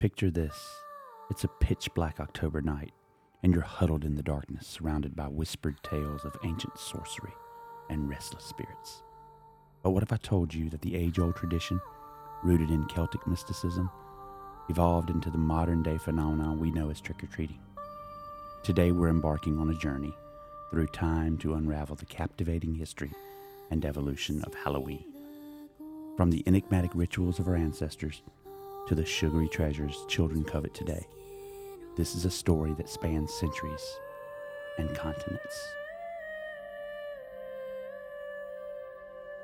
Picture this it's a pitch black October night, and you're huddled in the darkness, surrounded by whispered tales of ancient sorcery and restless spirits. But what if I told you that the age old tradition, rooted in Celtic mysticism, evolved into the modern day phenomenon we know as trick or treating? Today, we're embarking on a journey through time to unravel the captivating history and evolution of Halloween. From the enigmatic rituals of our ancestors to the sugary treasures children covet today, this is a story that spans centuries and continents.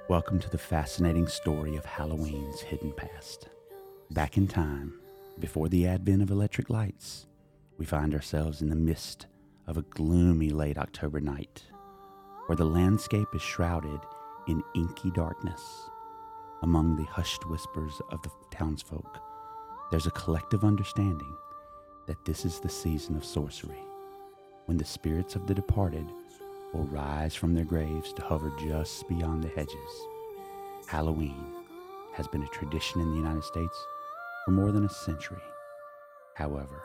Welcome to the fascinating story of Halloween's hidden past. Back in time, before the advent of electric lights, we find ourselves in the midst of a gloomy late October night, where the landscape is shrouded in inky darkness. Among the hushed whispers of the townsfolk, there's a collective understanding that this is the season of sorcery, when the spirits of the departed will rise from their graves to hover just beyond the hedges. Halloween has been a tradition in the United States for more than a century. However,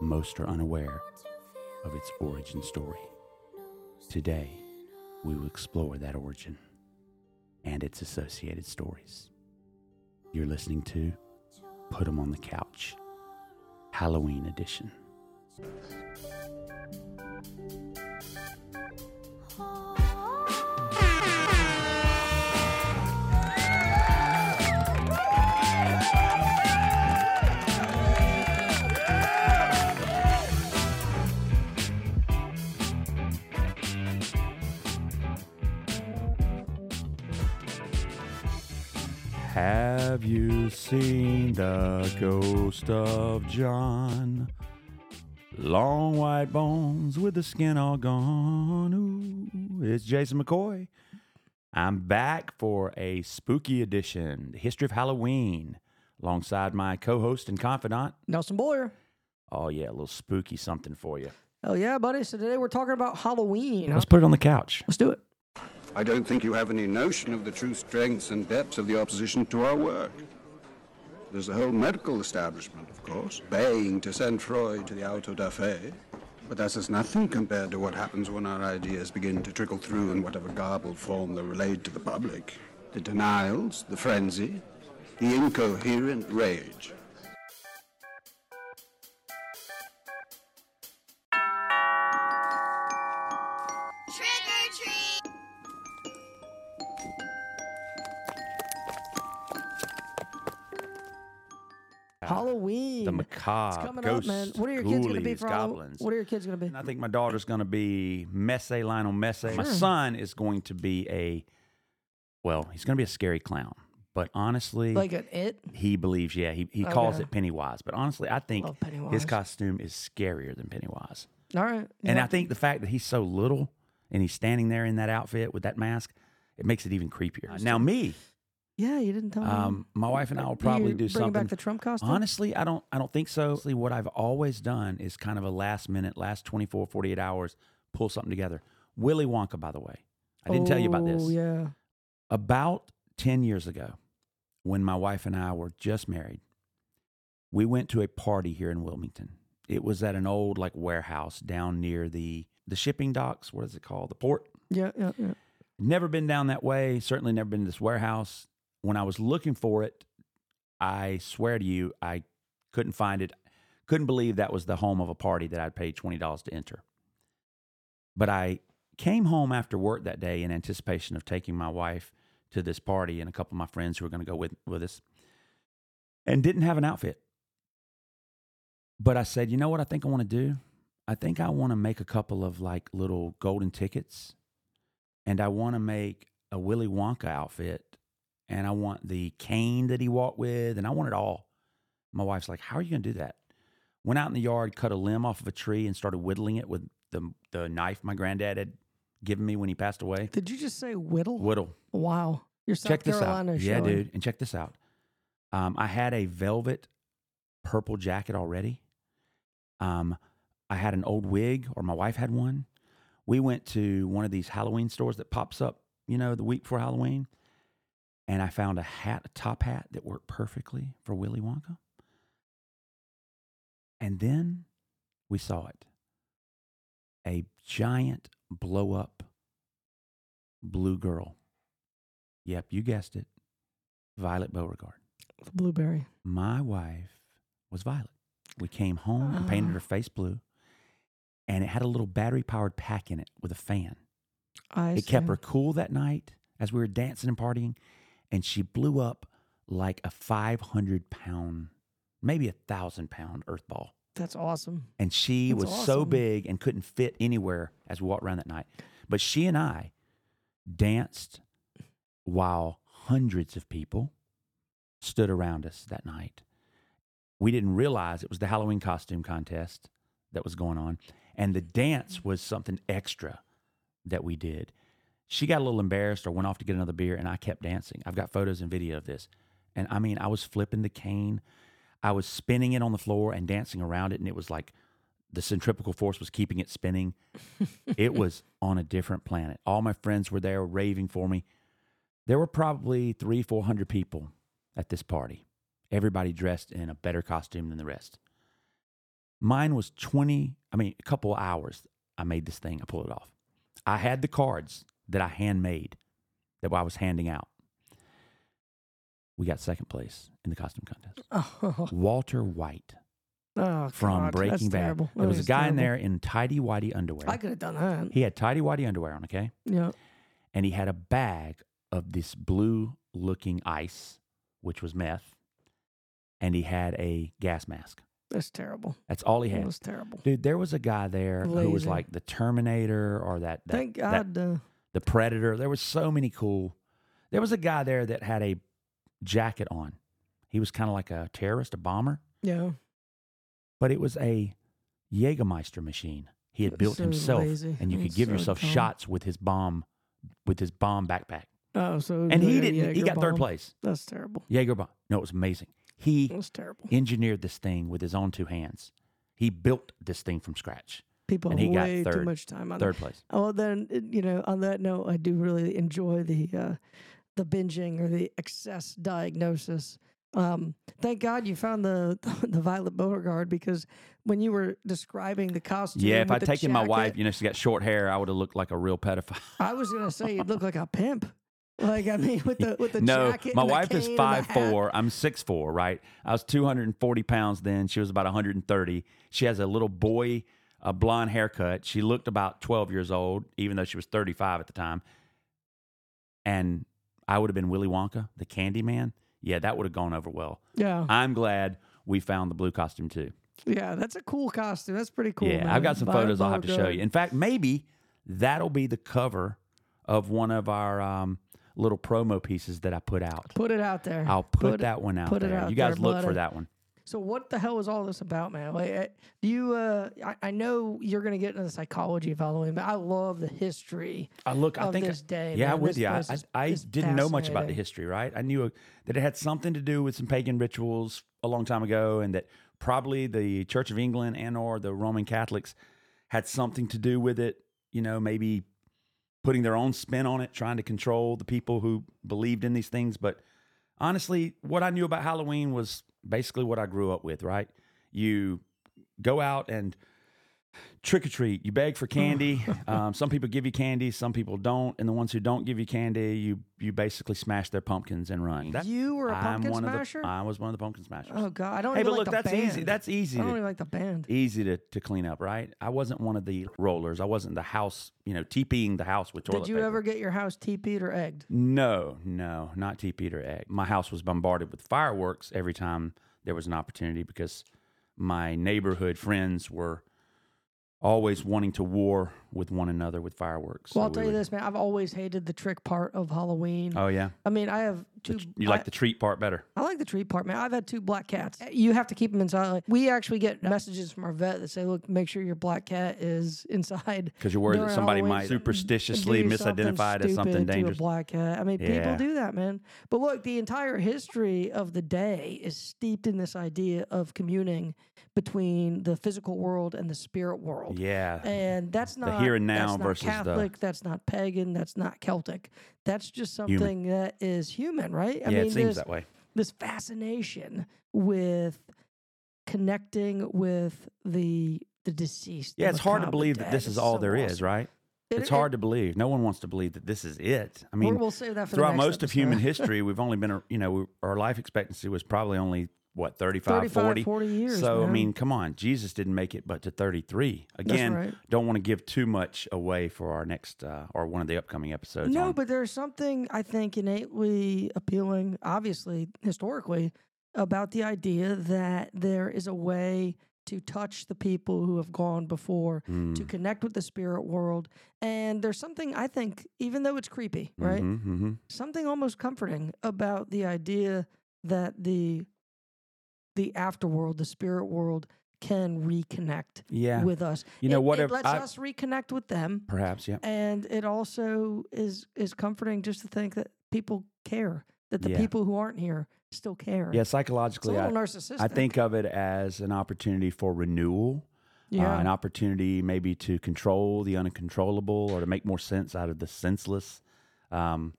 most are unaware of its origin story. Today, we will explore that origin and its associated stories. You're listening to Put 'em on the Couch, Halloween edition. Oh. Have you seen the ghost of John? Long white bones with the skin all gone. Ooh, it's Jason McCoy. I'm back for a spooky edition, the history of Halloween, alongside my co-host and confidant. Nelson Boyer. Oh yeah, a little spooky something for you. Oh yeah, buddy. So today we're talking about Halloween. Let's put it on the couch. Let's do it. I don't think you have any notion of the true strengths and depths of the opposition to our work. There's the whole medical establishment, of course, baying to send Freud to the auto da fe. But that's as nothing compared to what happens when our ideas begin to trickle through in whatever garbled form they're relayed to the public. The denials, the frenzy, the incoherent rage. Halloween. The It's macabre, coming ghosts, up, man. What are your kids going to be ghoulies, for Halloween? goblins. What are your kids going to be? And I think my daughter's going to be Messi, Lionel Messi. My son is going to be a, well, he's going to be a scary clown. But honestly, Like an it? he believes, yeah, he, he calls Okay. it Pennywise. But honestly, I think Love his costume is scarier than Pennywise. All right. And Yeah. I think the fact that he's so little and he's standing there in that outfit with that mask, it makes it even creepier. Now, me, Yeah, you didn't tell me. um, my wife and I will You probably do bringing something. back the Trump costume? Honestly, I don't I don't think so. Honestly, what I've always done is kind of a last minute, last 24, 48 hours, pull something together. Willy Wonka, by the way. I didn't tell you about this. Oh, yeah. About 10 years ago, when my wife and I were just married, we went to a party here in Wilmington. It was at an old like warehouse down near the the shipping docks. What is it called? The port. Yeah, yeah, yeah. Never been down that way. Certainly never been to this warehouse. When I was looking for it, I swear to you, I couldn't find it. Couldn't believe that was the home of a party that I'd paid twenty dollars to enter. But I came home after work that day in anticipation of taking my wife to this party and a couple of my friends who were going to go with with us, and didn't have an outfit. But I said, you know what? I think I want to do. I think I want to make a couple of like little golden tickets and I want to make a Willy Wonka outfit, and I want the cane that he walked with, and I want it all. My wife's like, "How are you going to do that?" Went out in the yard, cut a limb off of a tree, and started whittling it with the the knife my granddad had given me when he passed away. Did you just say whittle? Whittle. Wow. You're South check this Carolina out. Yeah, dude, and check this out. Um, I had a velvet purple jacket already. Um, I had an old wig, or my wife had one. We went to one of these Halloween stores that pops up, you know, the week before Halloween, and I found a hat, a top hat that worked perfectly for Willy Wonka. And then we saw it a giant blow up blue girl. Yep, you guessed it. Violet Beauregarde. The blueberry. My wife was Violet. We came home and painted Ah. her face blue, and it had a little battery powered pack in it with a fan. I It kept her cool that night as we were dancing and partying, and she blew up like a 500 pound, maybe a thousand pound earth ball. That's awesome. And she That's was so big and couldn't fit anywhere as we walked around that night. But she and I danced while hundreds of people stood around us that night. We didn't realize it was the Halloween costume contest that was going on. And the dance was something extra that we did. She got a little embarrassed or went off to get another beer, and I kept dancing. I've got photos and video of this. And I mean, I was flipping the cane, I was spinning it on the floor and dancing around it, and it was like the centripetal force was keeping it spinning. it was on a different planet. All my friends were there raving for me. There were probably three, four hundred people at this party. Everybody dressed in a better costume than the rest. Mine was 20, I mean, a couple hours. I made this thing, I pulled it off. I had the cards that I handmade that I was handing out. We got second place in the costume contest. Oh, Walter White oh, from God, Breaking Bad. Terrible. There That was a guy in there in tidy whitey underwear. I could have done that. He had tidy whitey underwear on, okay? Yeah. And he had a bag of this blue looking ice, which was meth. And he had a gas mask. That's terrible. That's all he had. That was terrible. Dude, there was a guy there who was like the Terminator or that, that, Thank that- God. uh, the Predator. There was so many cool. There was a guy there that had a jacket on. He was kind of like a terrorist, a bomber, yeah. but it was a Jägermeister machine. He had built So himself, lazy. and you could It's give so yourself dumb. shots with his bomb, with his bomb backpack. Oh, so And he didn't. he got third place. That's terrible. Jaeger bomb. No, it was amazing. He That's terrible. engineered this thing with his own two hands. He built this thing from scratch. People and he got way too much time on Third that. place. Oh, well, then you know. On that note, I do really enjoy the uh, the binging or the excess diagnosis. Um, thank God you found the the Violet Beauregarde because when you were describing the costume, Yeah, if I'd taken my wife, you know, she's got short hair, I would have looked like a real pedophile. I was gonna say you'd look like a pimp. Like I mean, with the with the no, jacket. my wife is five four. I'm six four. Right, I was 240 pounds then. She was about 130. She has a little boy, a blonde haircut. She looked about 12 years old, even though she was 35 at the time. And I would have been Willy Wonka, the Candy Man. Yeah, that would have gone over well. Yeah, I'm glad we found the blue costume too. yeah, that's a cool costume. That's pretty cool. yeah, man. I've got some photos I'll have to show you. In fact, maybe that'll be the cover of one of our um, little promo pieces that I put out. Put it out there. I'll put, it- that one out put it there. out you guys there, look for that one. So what the hell is all this about, man? Like, uh, do you? Uh, I, I know you're going to get into the psychology of Halloween, but I love the history Uh, look, I think this day. Yeah, man. I'm with This you. I, I, I didn't know much about the history, right? I knew that it had something to do with some pagan rituals a long time ago, and that probably the Church of England and or the Roman Catholics had something to do with it. You know, maybe putting their own spin on it, trying to control the people who believed in these things. But honestly, what I knew about Halloween was basically what I grew up with, right? You go out and trick or treat. You beg for candy. um, some people give you candy, some people don't, and the ones who don't give you candy, you you basically smash their pumpkins and run. That- You were a pumpkin smasher. The, I was one of the pumpkin smashers. oh God, I don't hey, even but like look, the that's band. easy. That's easy. I don't to- even like the band. easy to, to clean up, right? I wasn't one of the rollers. I wasn't the house, you know, TPing the house with toilet paper. Did you paper. ever get your house teepeed or egged? No, no, not TP'd or egg. My house was bombarded with fireworks every time there was an opportunity because my neighborhood friends were always wanting to war with one another with fireworks. Well, So I'll we tell you would- this, man. I've always hated the trick part of Halloween. Oh yeah, I mean, I have two. you I- like the treat part better. I like the treat part, man. I've had two black cats. You have to keep them inside. Like, we actually get messages from our vet that say, "Look, make sure your black cat is inside." Because you're worried that somebody Halloween. might superstitiously Do something misidentify it as something stupid to a dangerous. black cat. I mean, people do that, man. But look, the entire history of the day is steeped in this idea of communing between the physical world and the spirit world. Yeah, And that's not here and now that's not versus the- Catholic. That's not pagan. That's not Celtic. That's just Human. something that is human, right? I yeah, mean, it seems that way. this fascination with connecting with the the deceased. the Yeah, it's hard to believe the that this is all so there is, awesome. right? It- It's it- hard to believe. No one wants to believe that this is it. I mean, we'll save that for the throughout most of human history, we've only been, you know, we- our life expectancy was probably only what 35, 35, 40. 40 years. so I mean, come on, Jesus didn't make it but to 33. Again, right. don't want to give too much away for our next uh, or one of the upcoming episodes. No, on- but there's something I think innately appealing, obviously historically, about the idea that there is a way to touch the people who have gone before, to Mm. connect with the spirit world. And there's something I think, even though it's creepy, right? Mhm, mhm. Something almost comforting about the idea that the the afterworld, the spirit world, can reconnect Yeah, with us. you know It- what? It, if lets I, us reconnect with them perhaps, yeah. and it also is is comforting just to think that people care that the Yeah. people who aren't here still care Yeah, psychologically, little I, narcissistic I think of it as an opportunity for renewal. yeah uh, an opportunity maybe to control the uncontrollable or to make more sense out of the senseless. Um,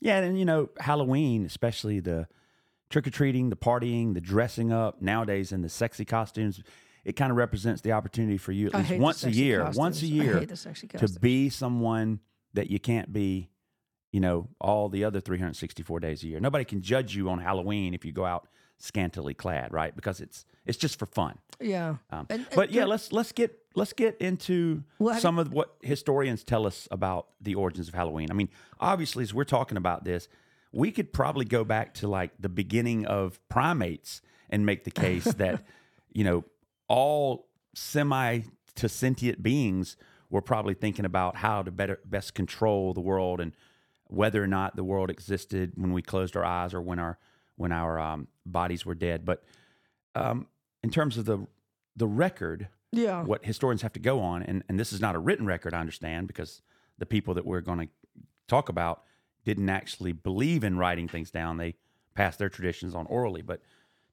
yeah, and you know, Halloween, especially the trick or treating, the partying, the dressing up nowadays in the sexy costumes, it kind of represents the opportunity for you at least once a year, once a year hate the sexy to be someone that you can't be, you know, all the other 364 days a year. Nobody can judge you on Halloween if you go out scantily clad, right? Because it's it's just for fun. yeah Um, And- and but yeah, let's let's get let's get into Well, some of what historians tell us about the origins of Halloween. I mean, obviously, as we're talking about this, we could probably go back to like the beginning of primates and make the case that you know all semi to sentient beings were probably thinking about how to better best control the world and whether or not the world existed when we closed our eyes or when our when our um, bodies were dead. But um, in terms of the the record, yeah what historians have to go on, and, and this is not a written record, I understand, because the people that we're going to talk about didn't actually believe in writing things down. They passed their traditions on orally. But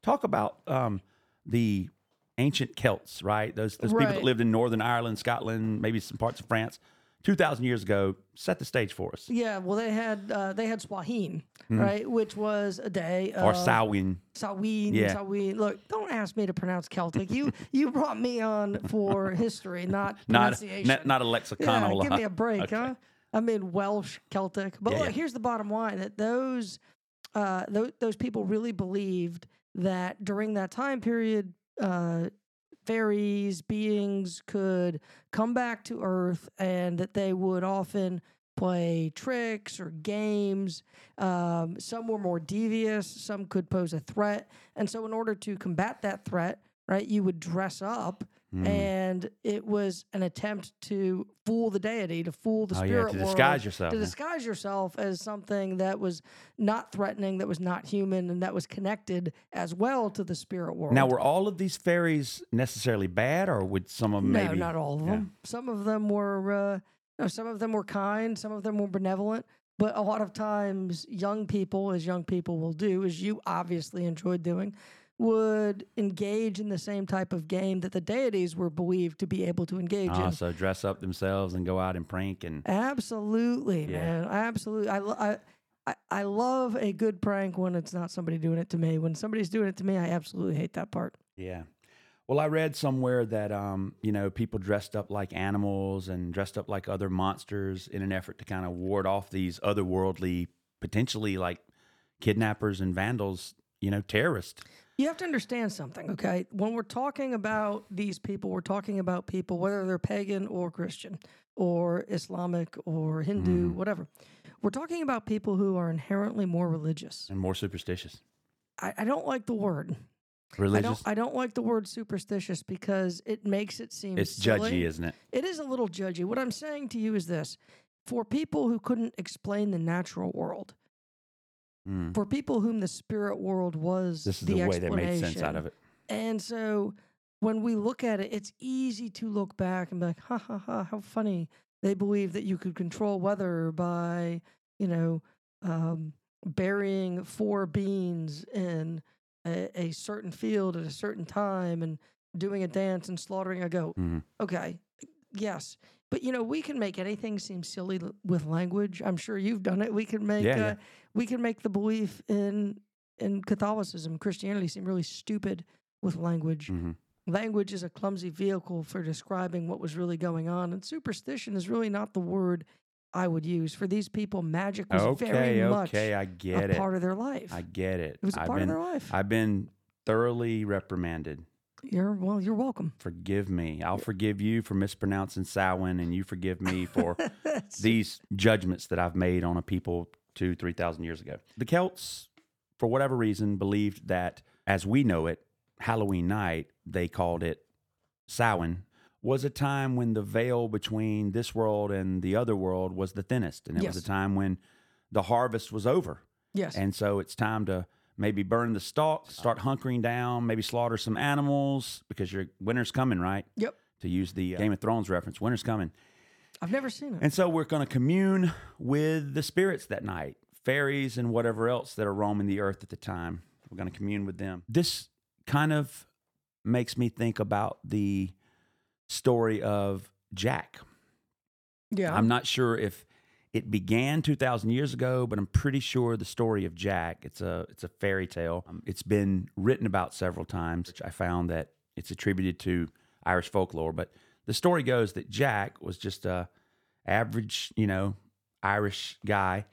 talk about um, the ancient Celts, right? Those those people that lived in Northern Ireland, Scotland, maybe some parts of France, two thousand years ago. Set the stage for us. yeah well they had uh, they had Swaheen right which was a day Mm-hmm. Or Samhain. Samhain, Yeah. Samhain. Look, don't ask me to pronounce Celtic. You you brought me on for history, not Not, pronunciation. not not a Yeah, lexicon. give me a break, Okay. huh? I mean Welsh, Celtic. But Yeah, look, yeah. here's the bottom line: that those, uh, those those people really believed that during that time period, uh, fairies, beings could come back to Earth, and that they would often play tricks or games. Um, some were more devious. Some could pose a threat, and so in order to combat that threat, right, you would dress up Mm. and it was an attempt to fool the deity, to fool the Oh, yeah, spirit to world, disguise yourself, to yeah. disguise yourself as something that was not threatening, that was not human, and that was connected as well to the spirit world. Now, were all of these fairies necessarily bad, or would some of them no, maybe? not all of yeah. them. Some of them were, uh, no, some of them were kind, some of them were benevolent. But a lot of times, young people, as young people will do, as you obviously enjoyed doing, would engage in the same type of game that the deities were believed to be able to engage Ah, in. so dress up themselves and go out and prank and Absolutely, Yeah. man. Absolutely. I, I, I, I love a good prank when it's not somebody doing it to me. When somebody's doing it to me, I absolutely hate that part. yeah. Well, I read somewhere that um, you know people dressed up like animals and dressed up like other monsters in an effort to kind of ward off these otherworldly, potentially like kidnappers and vandals, you know, terrorists. You have to understand something, okay? When we're talking about these people, we're talking about people, whether they're pagan or Christian or Islamic or Hindu, mm-hmm. whatever. We're talking about people who are inherently more religious. and more superstitious. I, I don't like the word. I Religious. don't. I don't like the word superstitious because it makes it seem it's silly. judgy, isn't it? It is a little judgy. What I'm saying to you is this: for people who couldn't explain the natural world, Mm. for people whom the spirit world was This is the, the, way they made sense explanation, out of it. And so when we look at it, it's easy to look back and be like, ha ha ha, how funny. They believe that you could control weather by, you know, um, burying four beans in a, a certain field at a certain time and doing a dance and slaughtering a goat. Mhm. Okay. Yes. But you know, we can make anything seem silly with language. I'm sure you've done it. We can make Yeah, uh, yeah. We can make the belief in in Catholicism, Christianity seem really stupid with language. Mhm. Language is a clumsy vehicle for describing what was really going on, and superstition is really not the word I would use for these people. Magic was Okay, very much okay, I a get it. part of their life. I get it. it was a I've part been of their life. I've been thoroughly reprimanded. you're well. You're welcome. Forgive me. I'll forgive you for mispronouncing Samhain, and you forgive me for these judgments that I've made on a people two, three thousand years ago. The Celts, for whatever reason, believed that, as we know it, Halloween night, they called it Samhain, was a time when the veil between this world and the other world was the thinnest, and it was a time when the harvest was over. Yes. And so it's time to maybe burn the stalk, start hunkering down, maybe slaughter some animals because your winter's coming, right? yep. To use the uh, Game of Thrones reference, winter's coming. I've never seen it. And so we're going to commune with the spirits that night, fairies and whatever else that are roaming the earth at the time. We're going to commune with them. This kind of makes me think about the story of Jack. yeah. I'm not sure if it began 2,000 years ago, but I'm pretty sure the story of Jack. It's a it's a fairy tale. Um, It's been written about several times. I found that it's attributed to Irish folklore, but the story goes that Jack was just a average, you know, Irish guy,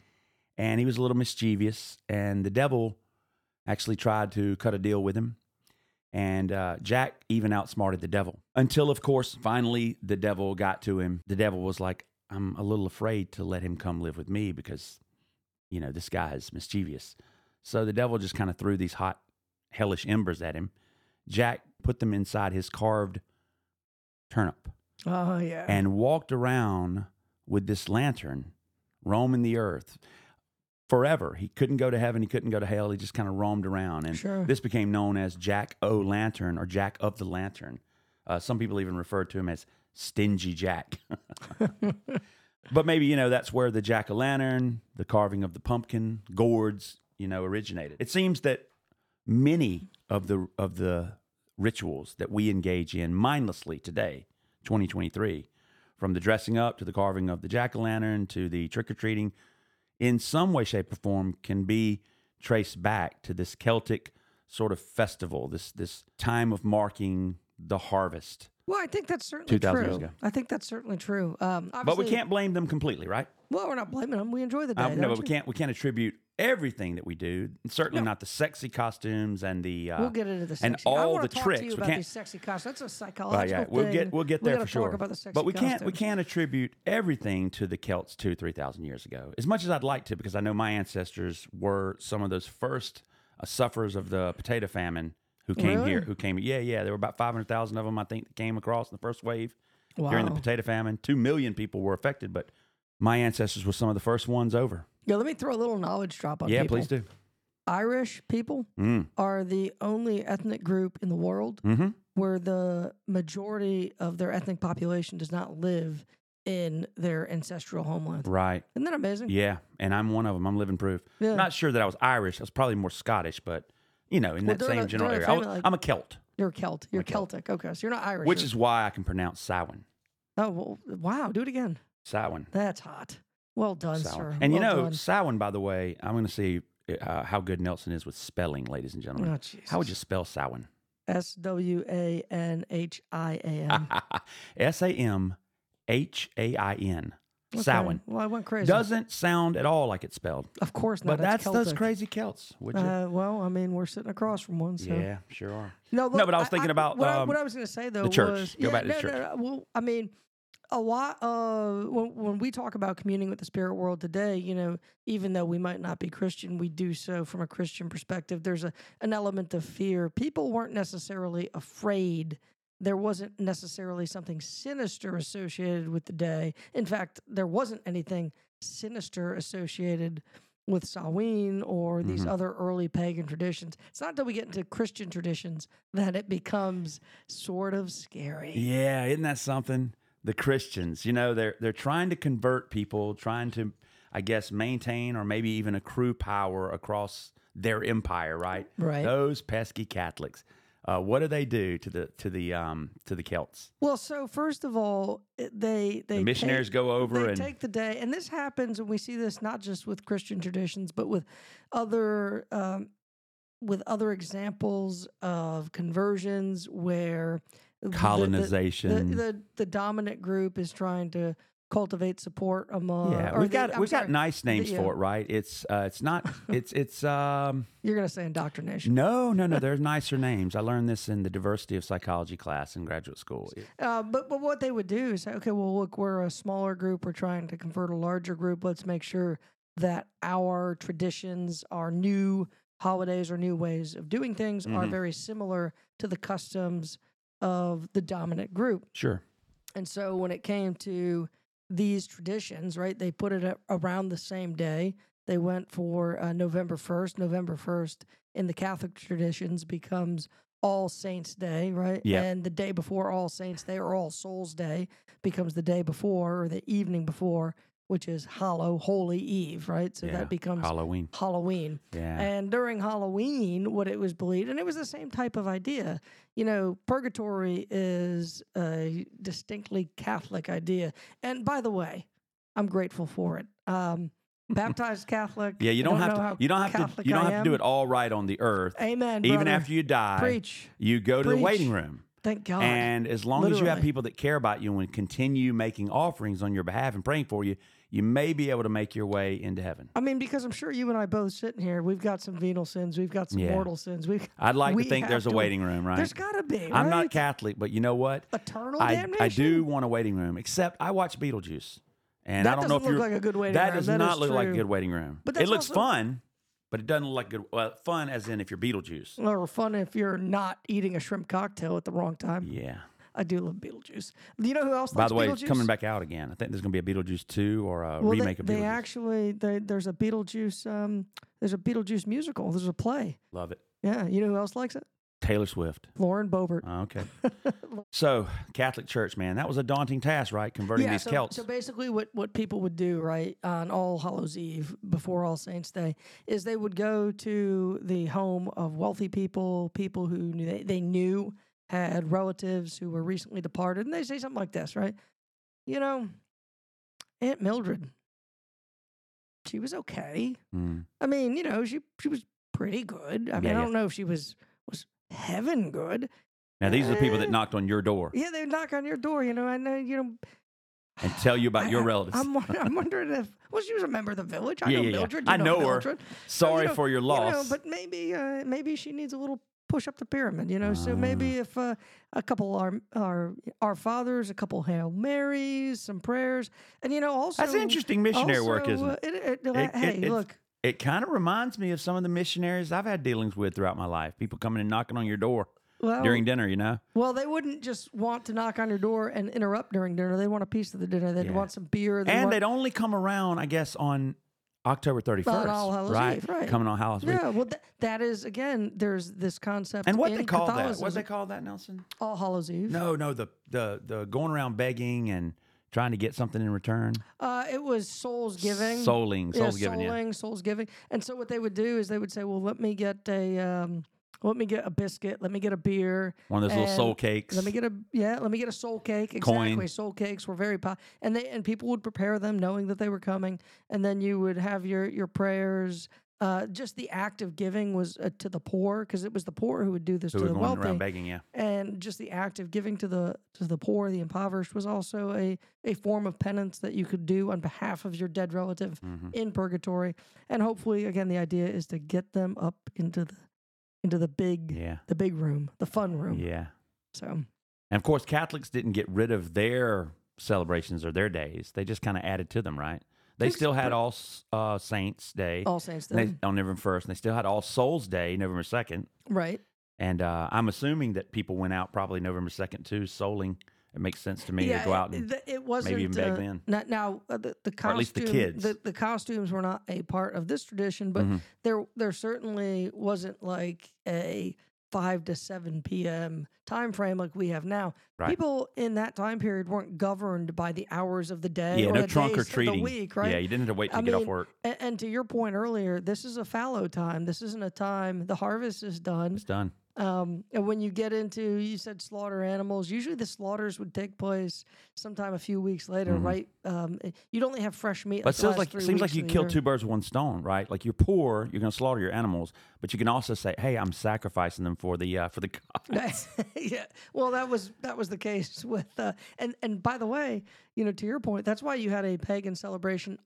and he was a little mischievous, and the devil actually tried to cut a deal with him. And uh, Jack even outsmarted the devil until, of course, finally the devil got to him. The devil was like, I'm a little afraid to let him come live with me because, you know, this guy is mischievous. So the devil just kind of threw these hot, hellish embers at him. Jack put them inside his carved turnip oh yeah. and walked around with this lantern, roaming the earth forever. He couldn't go to heaven, he couldn't go to hell. He just kind of roamed around. And Sure. this became known as Jack O' Lantern or Jack of the Lantern. Uh, some people even refer to him as Stingy Jack. but maybe, you know, that's where the Jack o' Lantern, the carving of the pumpkin, gourds, you know, originated. It seems that many of the of the rituals that we engage in mindlessly today, 2023, from the dressing up to the carving of the jack o' lantern to the trick or treating, in some way, shape, or form, can be traced back to this Celtic sort of festival, this this time of marking the harvest. well, I think that's certainly 2,000 true. years ago. I think that's certainly true. Um, But we can't blame them completely, right? Well, we're not blaming them. We enjoy the day. Um, no, don't but we can't we can't attribute everything that we do. Certainly No. not the sexy costumes and the uh, We'll get into the sexy. and all the talk tricks. To you We about can't- these sexy costumes. That's a psychological yeah, we'll thing. get we'll get there for sure. The but we can't we can't attribute everything to the Celts two three thousand years ago. As much as I'd like to, because I know my ancestors were some of those first uh, sufferers of the potato famine who came Really? here. Who came? Yeah, yeah. There were about five hundred thousand of them, I think, that came across in the first wave during the potato famine. Two million people were affected, but my ancestors were some of the first ones over. Yeah, let me throw a little knowledge drop on people. yeah, people. please do. Irish people Mm. are the only ethnic group in the world Mm-hmm. where the majority of their ethnic population does not live in their ancestral homeland. Right. Isn't that amazing? Yeah, and I'm one of them. I'm living proof. Yeah. Not sure that I was Irish. I was probably more Scottish, but you know, in Well, that same a- general area. I was, like, I'm a Celt, You're a Celt. You're a Celt. Celtic. Okay, so you're not Irish. which is why I can pronounce Samhain. oh well, wow. Do it again. Samhain. That's hot. Well done, Samhain. sir. And you know, done. Samhain, by the way, I'm going to see uh, how good Nelson is with spelling, ladies and gentlemen. Oh, how would you spell Samhain? S W A N H I A N. S A M H A I N. Samhain. Well, I went crazy. Doesn't sound at all like it's spelled. of course not. But that's those crazy Celts, would you? Uh, well, I mean, we're sitting across from one. So. yeah, sure are. No, No, but I was thinking about, what, I, um, what I was going to say though The church. was Go yeah, back to the no, church. no, no, well, I mean, a lot of when when we talk about communing with the spirit world today, you know, even though we might not be Christian, we do so from a Christian perspective. There's a an element of fear. People weren't necessarily afraid. There wasn't necessarily something sinister associated with the day. In fact, there wasn't anything sinister associated with Samhain or these Mhm. other early pagan traditions. It's not until we get into Christian traditions that it becomes sort of scary. Yeah, isn't that something? The Christians, you know, they're they're trying to convert people, trying to, I guess, maintain or maybe even accrue power across their empire, right? Right. Those pesky Catholics. Uh, what do they do to the to the um to the Celts? Well, so first of all, they they The missionaries take, go over they and take the day, and this happens, and we see this not just with Christian traditions, but with other um, with other examples of conversions where the- the- Colonization. the, the, the dominant group is trying to cultivate support among. yeah, we've got we've sorry, got nice names yeah. for it, right? It's uh, it's not it's it's um You're gonna say indoctrination. no no no. There's nicer names. I learned this in the diversity of psychology class in graduate school. Uh, but but what they would do is say, okay, well, look, we're a smaller group. We're trying to convert a larger group. Let's make sure that our traditions, our new holidays, or new ways of doing things are Mhm. very similar to the customs of the dominant group. Sure. And so when it came to these traditions, right, they put it around the same day. They went for uh, November 1st. November 1st in the Catholic traditions becomes All Saints Day, right? Yep. And the day before All Saints Day or All Souls Day becomes the day before or the evening before, which is Hallow, Holy Eve, right? So yeah. that becomes Halloween. Halloween. Yeah. And during Halloween, what it was believed, and it was the same type of idea. You know, purgatory is a distinctly Catholic idea. And by the way, I'm grateful for it. Um, baptized Catholic. yeah, you I don't, have to. You don't have to. You don't have to do it all right on the earth. Amen. Even brother. after you die, preach. you go to the waiting room. Thank God. And as long as you have people that care about you and continue making offerings on your behalf and praying for you, you may be able to make your way into heaven. I mean, because I'm sure you and I both sitting here, we've got some venial sins, we've got some Yeah. mortal sins. We I'd like we to think there's a to- waiting room, right? There's got to be. I'm not? Catholic, but you know what? Eternal I, damnation. I do want a waiting room, except I watch Beetlejuice. And That I don't know if you're look like a good waiting That room. does That not is look like a good waiting room. But it looks also- fun, but it doesn't look like good. Well, fun as in if you're Beetlejuice. Or fun if you're not eating a shrimp cocktail at the wrong time. Yeah. I do love Beetlejuice. You know who else By the way, it's coming back out again. I think there's going to be a Beetlejuice 2 or a well, remake they, of they Beetlejuice. actually they, there's a Beetlejuice um there's a Beetlejuice musical. There's a play. Love it. Yeah, you know who else likes it? Taylor Swift. Lauren Boebert. Oh, okay. so, Catholic Church, man, that was a daunting task, right? Converting yeah, these so, Celts. so basically, what, what people would do, right, on All Hallows Eve before All Saints Day, is they would go to the home of wealthy people, people who knew they, they knew had relatives who were recently departed, and they say something like this, right? You know, Aunt Mildred, she was okay. Mm. I mean, you know, she she was pretty good. I mean, Yeah, I don't know if she was was heaven good. Now, these are the people Eh. that knocked on your door Yeah, they knock on your door. You know, I know. You know, and tell you about I- your relatives. I'm, I'm wondering if well, she was a member of the village. I Yeah, know yeah. Mildred. You I know her. Mildred. So, Sorry you know- for your you loss. know, but maybe uh, maybe she needs a little push up the pyramid. You know, so Ah. maybe if uh, a couple our our our fathers, a couple Hail Marys, some prayers, and you know also That's interesting missionary work, isn't uh, it? it, it, uh, It- it- hey, look. It kind of reminds me of some of the missionaries I've had dealings with throughout my life. People coming and knocking on your door Well, during dinner, you know? well, they wouldn't just want to knock on your door and interrupt during dinner. They want a piece of the dinner. They'd Yeah. want some beer. They'd And want, they'd only come around, I guess, on October 31st. All Hallows right? Eve, right. Coming on Hallows Eve. Yeah, well, th- that is again. There's this concept. And what they call that? What they call that, Nelson? All Hallows Eve. No, no, the the the going around begging and trying to get something in return. Uh, it was souls giving. Souling, yeah, souls giving, yeah. souling, souls giving. And so what they would do is they would say, "Well, let me get a, um, let me get a biscuit, let me get a beer, One of those little soul cakes. Let me get a yeah, let me get a soul cake. Exactly, Coin. soul cakes were very pop, and they and people would prepare them knowing that they were coming, and then you would have your your prayers. Uh, just the act of giving was uh, to the poor because it was the poor who would do this who to were the going wealthy around begging, yeah. and just the act of giving to the to the poor, the impoverished, was also a a form of penance that you could do on behalf of your dead relative Mhm. in purgatory. And hopefully, again, the idea is to get them up into the into the big Yeah. the big room, the fun room. Yeah. So And of course, Catholics didn't get rid of their celebrations or their days. They just kind of added to them, right? They still had All uh, Saints Day All Saints and they- Day, on November 1st, and they still had All Souls Day, November 2nd. right? And uh, I'm assuming that people went out probably November 2nd too, souling. It makes sense to me to go out and it, wasn't even beg uh, then. Not, now uh, the the Or at least the kids. The, the costumes were not a part of this tradition, but Mhm. there there certainly wasn't like a five to seven p.m. time frame like we have now. Right. People in that time period weren't governed by the hours of the day yeah, or no the trunk or treating. the week, right? Yeah, you didn't have to wait to I get off work. And, and to your point earlier, this is a fallow time. This isn't a time. The harvest is done. It's done. Um, and when you get into, you said slaughter animals. Usually, the slaughters would take place sometime a few weeks later, Mhm. right? Um, eh, you'd only have fresh meat. But it the seems like seems like you kill year. two birds with one stone, right? Like you're poor, you're going to slaughter your animals, but you can also say, "Hey, I'm sacrificing them for the uh, for the gods." yeah. Well, that was that was the case with uh, and and by the way, you know, to your point, that's why you had a pagan celebration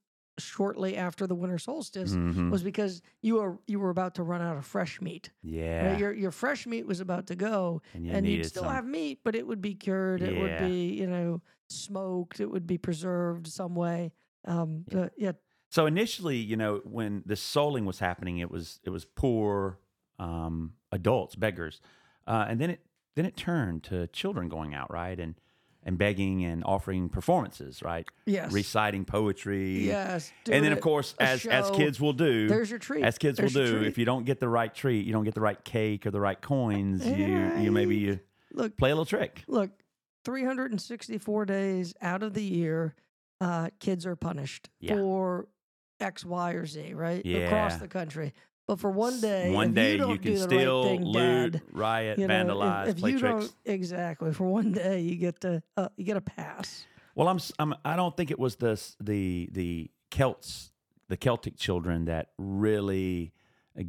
shortly after the winter solstice Mhm. was because you were you were about to run out of fresh meat. Yeah, Right? Your your fresh meat was about to go, and you and you'd still some. have meat, but it would be cured. It would be you know smoked. It would be preserved some way. Um, Yeah. uh, yeah. So initially, you know, when the souling was happening, it was it was poor um, adults, beggars, uh, and then it then it turned to children going out, right, and and begging and offering performances, right, Yes. reciting poetry, Yes. and then of course, as as kids will do, There's your treat. as kids There's will do, treat. if you don't get the right treat, you don't get the right cake or the right coins, you you maybe you look play a little trick. look 364 days out of the year uh, kids are punished Yeah. for x y or z right across the country but for one day one if day you, don't can still right thing, loot, Dad, riot, you know, vandalize, if, play you tricks. exactly for one day you get to uh, you get a pass Well, I'm, I'm I don't think it was the the the Celts, the Celtic children that really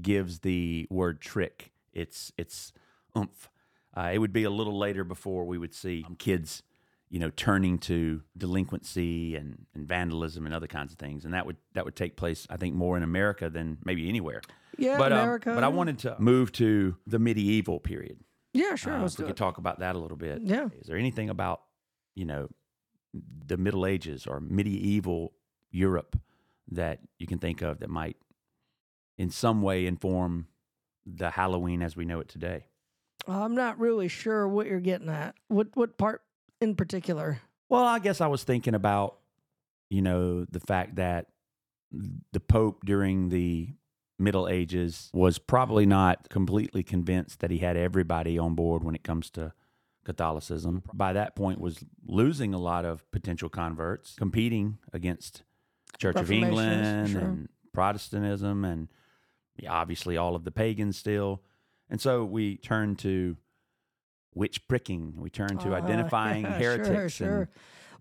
gives the word trick its its oomph. Uh, it would be a little later before we would see um, kids, you know, turning to delinquency and, and vandalism and other kinds of things, and that would that would take place, I think, more in America than maybe anywhere. Yeah but um, america but I wanted to move to the medieval period. yeah sure Uh, let's if we could it. talk about that a little bit. Yeah. Is there anything about, you know, the Middle Ages or medieval Europe that you can think of that might in some way inform the Halloween as we know it today? i'm not really sure what you're getting at what what part in particular Well, I guess I was thinking about, you know, the fact that the Pope during the Middle Ages was probably not completely convinced that he had everybody on board when it comes to Catholicism. By that point, was losing a lot of potential converts, competing against Church of England sure. and Protestantism, and obviously all of the pagans still. And so we turn to witch pricking. We turn to Uh, identifying sure, heretics sure. and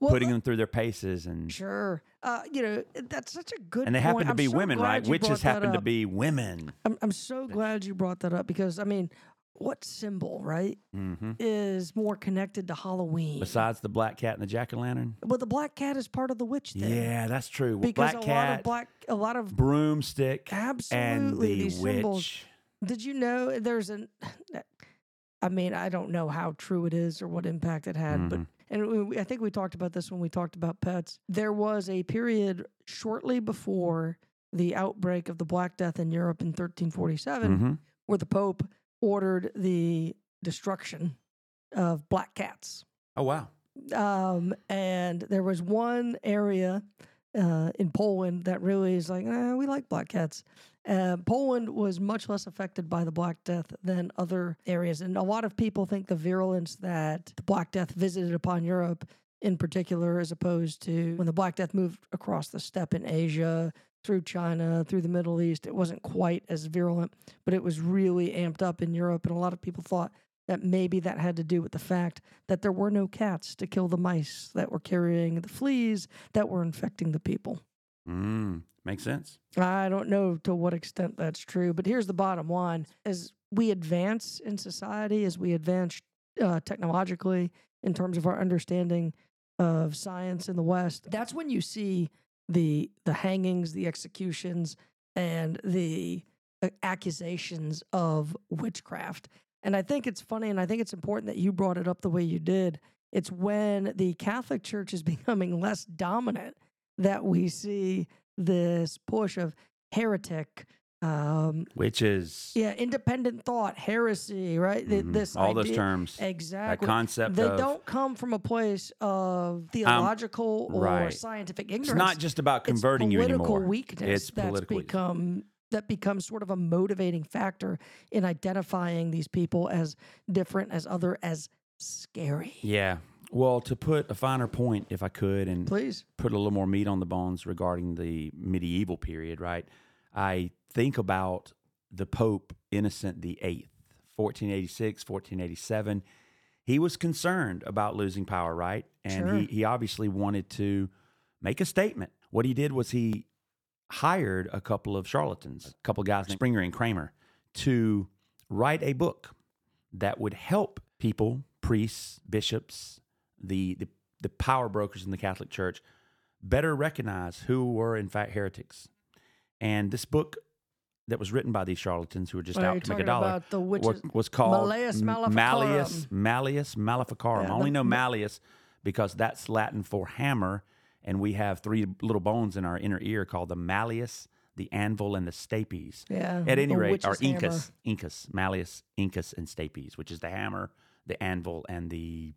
Well, putting them through their paces and Sure. Uh, you know, that's such a good and they point. happen to I'm be so women, right? Witches happen to be women. I'm, I'm so glad you brought that up because, I mean, what symbol, right, hmm is more connected to Halloween? Besides the black cat and the jack o' lantern. well, the black cat is part of the witch thing. Yeah, that's true. Well, Because black a lot of black, a lot of, broomstick, absolutely, and the these witch. symbols. Did you know there's an, I mean, I don't know how true it is or what impact it had, but Mhm. And we, I think we talked about this when we talked about pets. There was a period shortly before the outbreak of the Black Death in Europe in 1347 Mhm. where the Pope ordered the destruction of black cats. Oh wow. Um, and there was one area uh, in Poland that really is like, eh, we like black cats. Uh, Poland was much less affected by the Black Death than other areas. And a lot of people think the virulence that the Black Death visited upon Europe in particular, as opposed to when the Black Death moved across the steppe in Asia, through China, through the Middle East, it wasn't quite as virulent, but it was really amped up in Europe. And a lot of people thought that maybe that had to do with the fact that there were no cats to kill the mice that were carrying the fleas that were infecting the people. Mm, makes sense. I don't know to what extent that's true, but here's the bottom line: as we advance in society, as we advance uh, technologically in terms of our understanding of science in the West, that's when you see the the hangings, the executions, and the uh, accusations of witchcraft. And I think it's funny, and I think it's important that you brought it up the way you did. It's when the Catholic Church is becoming less dominant that we see this push of heretic, um, Which is yeah, independent thought, heresy, right? Mhm, This all those terms. exactly. That concept they of don't come from a place of theological or right. scientific ignorance. it's not just about It's converting you political anymore. weakness It's that's become that becomes sort of a motivating factor in identifying these people as different, as other, as scary. Yeah. Well, to put a finer point, if I could, and Please. put a little more meat on the bones regarding the medieval period, right? I think about the Pope Innocent the Eighth 1486, 1487. He was concerned about losing power, right? And Sure. he, he obviously wanted to make a statement. What he did was he hired a couple of charlatans, a couple of guys named Sprenger and Kramer, to write a book that would help people, priests, bishops, the, the, the power brokers in the Catholic Church, better recognize who were in fact heretics. And this book that was written by these charlatans who were just Are you out to make a dollar about the witches- was called Malleus M- Maleficarum? Malleus Malleus Maleficarum. Yeah, I only the- know the- Malleus because that's Latin for hammer, and we have three little bones in our inner ear called the Malleus, the anvil, and the stapes. Yeah, At any rate, or witch's hammer. Incus, Incus, Malleus, Incus, and stapes, which is the hammer, the anvil, and the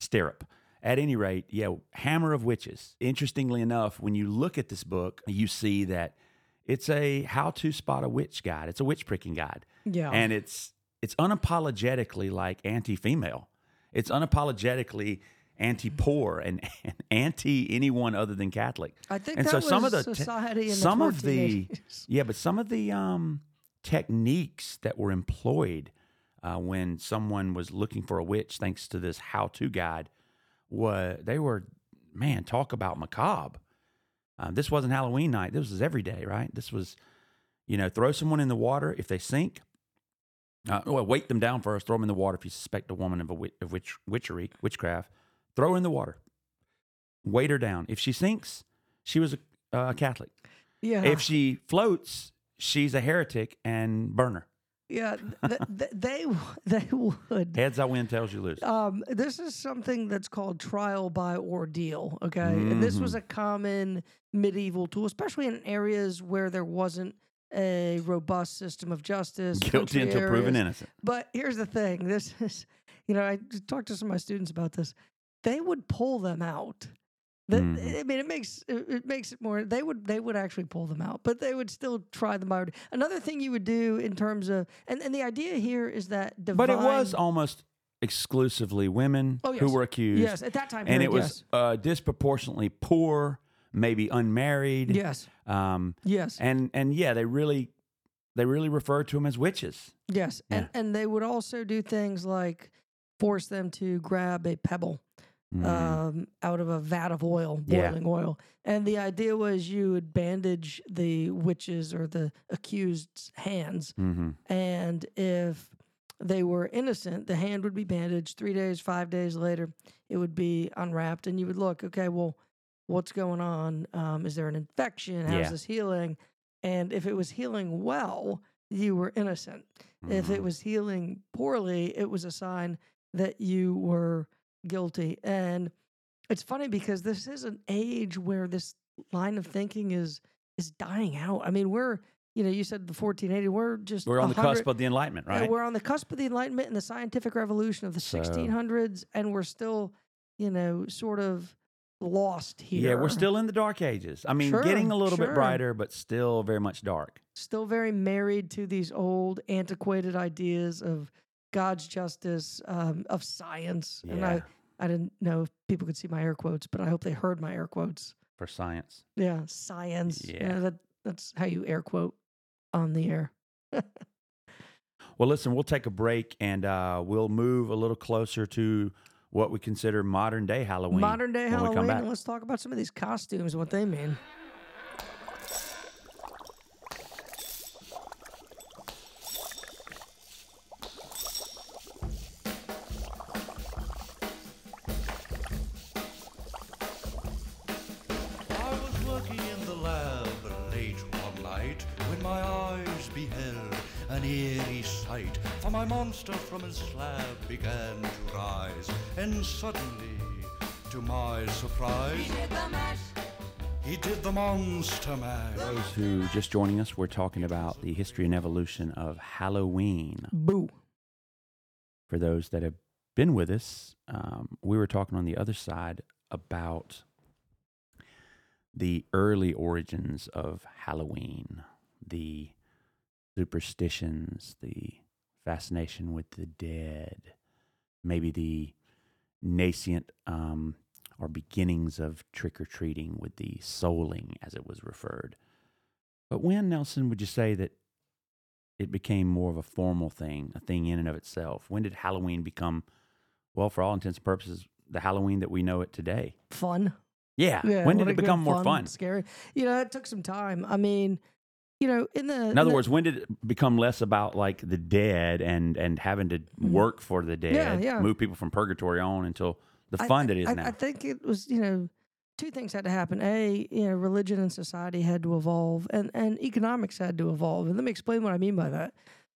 stirrup. At any rate, yeah, Hammer of Witches. Interestingly enough, when you look at this book, you see that it's a how to spot a witch guide. It's a witch pricking guide. Yeah. And it's it's unapologetically like anti-female. It's unapologetically anti-poor and, and anti anyone other than Catholic. I think and so some of the society in the some of the yeah, but some of the um, techniques that were employed uh, when someone was looking for a witch, thanks to this how-to guide, was they were man talk about macabre. Uh, this wasn't Halloween night. This was every day, right? This was, you know, throw someone in the water if they sink. Uh, well, weight them down first. Throw them in the water if you suspect a woman of a witch, of witch, witchery, witchcraft. Throw her in the water. Weight her down. If she sinks, she was a, uh, a Catholic. Yeah. If she floats, she's a heretic and burn her. Yeah, th- th- they they would. Heads I win, tails you lose. Um, this is something that's called trial by ordeal. Okay, and this Mm-hmm. was a common medieval tool, especially in areas where there wasn't a robust system of justice. Guilty until proven innocent. But here's the thing: this is, you know, I talked to some of my students about this. They would pull them out. The, Mhm. I mean, it makes it, makes it more. They would they would actually pull them out, but they would still try them out. Another thing you would do in terms of, and, and the idea here is that divine, But it was almost exclusively women Oh, who were accused. yes at that time, and period, it was uh, disproportionately poor, maybe unmarried. yes, yes, Um, yes, and and yeah, they really they really referred to them as witches. yes, and and they would also do things like force them to grab a pebble Mm. um, out of a vat of oil, Yeah. boiling oil. And the idea was you would bandage the witches or the accused's hands. hmm And if they were innocent, the hand would be bandaged. Three days, five days later, it would be unwrapped. And you would look, okay, well, what's going on? Um, is there an infection? How's Yeah. this healing? And if it was healing well, you were innocent. If Mm-hmm. it was healing poorly, it was a sign that you were guilty. And it's funny because this is an age where this line of thinking is is dying out. I mean, we're you know, you said the 1480. We're just We're on the cusp of the Enlightenment, right? We're on the cusp of the Enlightenment and the scientific revolution of the So- 1600s, and we're still, you know, sort of lost here. yeah, we're still in the dark ages. I mean, Sure, getting a little bit brighter, but still very much dark. still very married to these old, antiquated ideas of God's justice, um, of science. And I, I didn't know if people could see my air quotes, but I hope they heard my air quotes. For science. Yeah, science. You know, Yeah. that that's how you air quote on the air. Well, listen, we'll take a break and uh, we'll move a little closer to what we consider modern day Halloween. Modern day when we come Halloween. Let's talk about some of these costumes, and what they mean. Monster from his slab began to rise, and suddenly, to my surprise, he did the monster mash. those who just joining us, we're talking about the history and evolution of Halloween. Boo. For those that have been with us, um, we were talking on the other side about the early origins of Halloween, the superstitions, the fascination with the dead, maybe the nascent um, or beginnings of trick or treating with the souling, as it was referred. But when, Nelson, would you say that it became more of a formal thing, a thing in and of itself? When did Halloween become, well, for all intents and purposes, the Halloween that we know it today? Fun. Yeah. Yeah, when did it become more fun? Scary. You know, it took some time. I mean, you know, in the In other words, when did it become less about like the dead and and having to work for the dead, Mm-hmm. yeah. move people from purgatory on until the fun that it is I, now? I think it was, you know, two things had to happen. A, you know, religion and society had to evolve, and and economics had to evolve. And let me explain what I mean by that.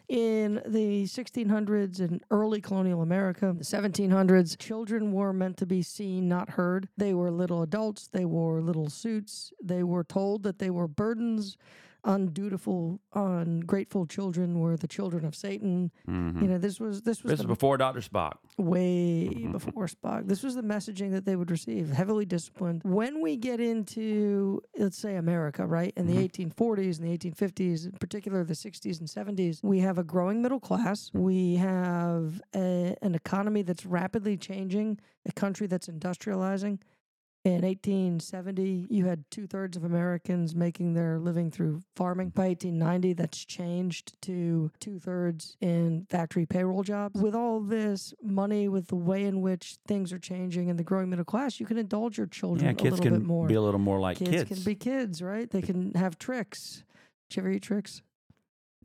In the 1600s and early colonial America, the 1700s, children were meant to be seen, not heard. They were little adults. They wore little suits. They were told that they were burdens. Undutiful, ungrateful children were the children of Satan. Mhm. You know, this was this was This the is before Dr. Spock. way Mm-hmm. before Spock. This was the messaging that they would receive, heavily disciplined. When we get into, let's say, America, right, in the Mm-hmm. 1840s and the 1850s, in particular the 60s and 70s, we have a growing middle class. We have a, an economy that's rapidly changing, a country that's industrializing. In 1870, you had two thirds of Americans making their living through farming. By 1890, that's changed to two thirds in factory payroll jobs. With all this money, with the way in which things are changing and the growing middle class, you can indulge your children Yeah, a little can bit more. be a little more like kids, kids. can be kids, right? They can have tricks. Did you ever eat tricks?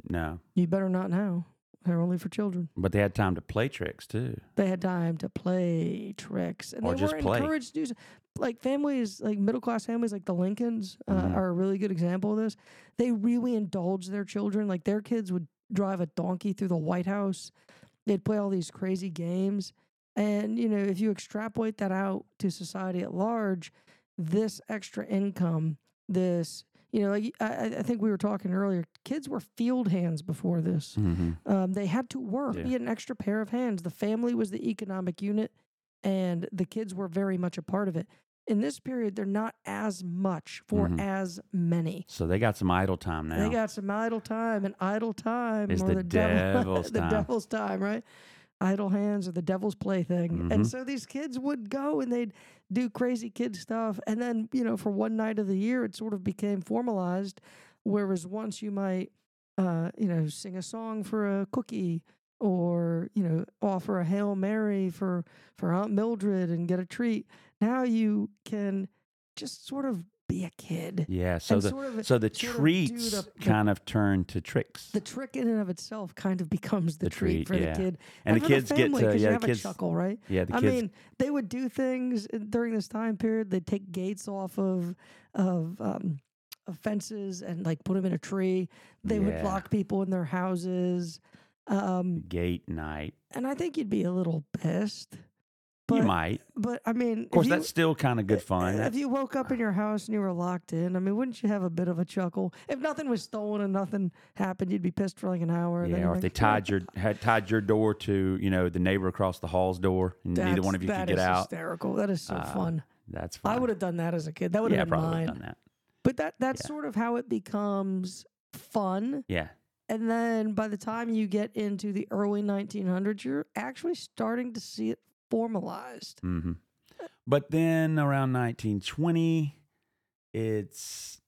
no, You better not now. They're only for children. but they had time to play tricks too. They had time to play tricks, and Or they were play. encouraged to do. so. Like families, like middle class families, like the Lincolns, uh, Mhm. are a really good example of this. They really indulge their children. Like their kids would drive a donkey through the White House. They'd play all these crazy games, and you know, if you extrapolate that out to society at large, this extra income, this you know, like I, I think we were talking earlier, kids were field hands before this. hmm Um, they had to work. Yeah. Had an extra pair of hands. The family was the economic unit, and the kids were very much a part of it. In this period, they're not as much for Mhm. as many. So they got some idle time now. They got some idle time, and idle time Is or the the, devil, devil's the time. devil's time, right? Idle hands are the devil's plaything. And Mhm. so these kids would go and they'd do crazy kid stuff. And then, you know, for one night of the year, it sort of became formalized. Whereas once you might, uh, you know, sing a song for a cookie or, you know, offer a Hail Mary for, for Aunt Mildred and get a treat. Now you can just sort of be a kid. yeah. So the sort of- so the sort of treats the- the- kind of turn to tricks, the trick in and of itself kind of becomes the, The treat, treat, for yeah. the kid and the for kids family, get to you yeah. have The kids a chuckle, right? yeah. The I kids mean, they would do things during this time period. They'd take gates off of of um, of fences and like put them in a tree. They would lock people in their houses, um, gate night. and I think you'd be a little pissed. You might. but I mean, Of course, you, that's still kind of good fun. If you woke up in your house and you were locked in, I mean, wouldn't you have a bit of a chuckle? If nothing was stolen and nothing happened, you'd be pissed for like an hour. yeah, or if they tied your had tied your door to you know the neighbor across the hall's door, and neither one of you could get is out. Hysterical. That is so Uh, fun. That's fine. I would have done that as a kid. That would have yeah, been probably mine. done that. But that that's Yeah. sort of how it becomes fun. Yeah, And then by the time you get into the early 1900s, you're actually starting to see it formalized. hmm But then around 1920, it's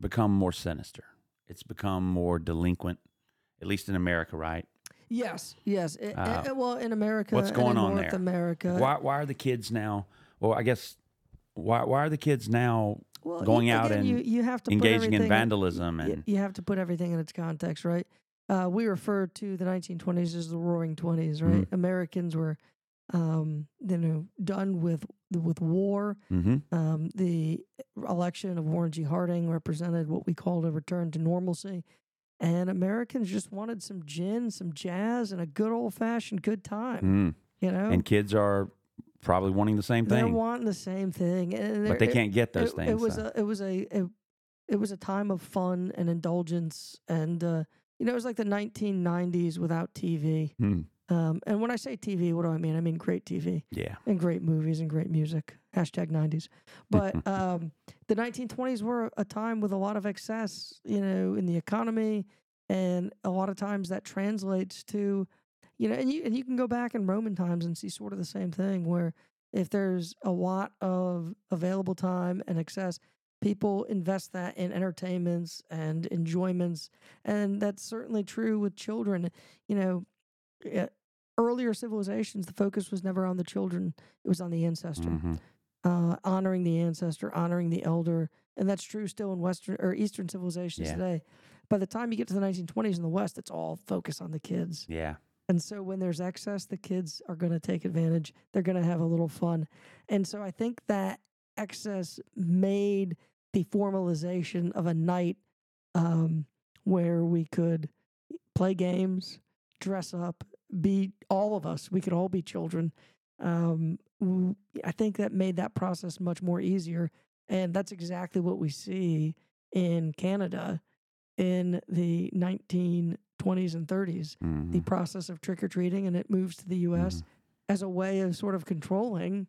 become more sinister. It's become more delinquent, at least in America, right? Yes, yes. Uh, well, in America, what's and going in on North there? America, Why, why are the kids now? Well, I guess why why are the kids now well, going you- out and you, you have to put engaging in vandalism and you have to put everything in its context, right? Uh, we refer to the 1920s as the Roaring Twenties, right? Mm-hmm. Americans were, um, you know, done with with war. hmm Um, the election of Warren G. Harding represented what we called a return to normalcy, and Americans just wanted some gin, some jazz, and a good old fashioned good time. mm. You know, and kids are probably wanting the same thing. they're wanting the same thing, but they can't get those it, things. It was so. a it was a, a it was a time of fun and indulgence, and uh, you know it was like the 1990s without TV. Hmm. Um, and when I say TV, what do I mean? I mean great TV yeah, and great movies and great music. Hashtag 90s. But um, the 1920s were a time with a lot of excess, you know, in the economy, and a lot of times that translates to, you know, and you and you can go back in Roman times and see sort of the same thing where if there's a lot of available time and excess, people invest that in entertainments and enjoyments, and that's certainly true with children. You know, eh, earlier civilizations, the focus was never on the children; it was on the ancestor, Mhm. uh, honoring the ancestor, honoring the elder, and that's true still in Western or Eastern civilizations Yeah. today. By the time you get to the 1920s in the West, it's all focus on the kids. Yeah. And so when there's excess, the kids are going to take advantage. They're going to have a little fun. And so I think that excess made the formalization of a night um, where we could play games, dress up, be all of us. We could all be children. Um, I think that made that process much more easier. And that's exactly what we see in Canada in the 1920s and 30s the Mhm. process of trick or treating, and it moves to the U.S. Mm-hmm. as a way of sort of controlling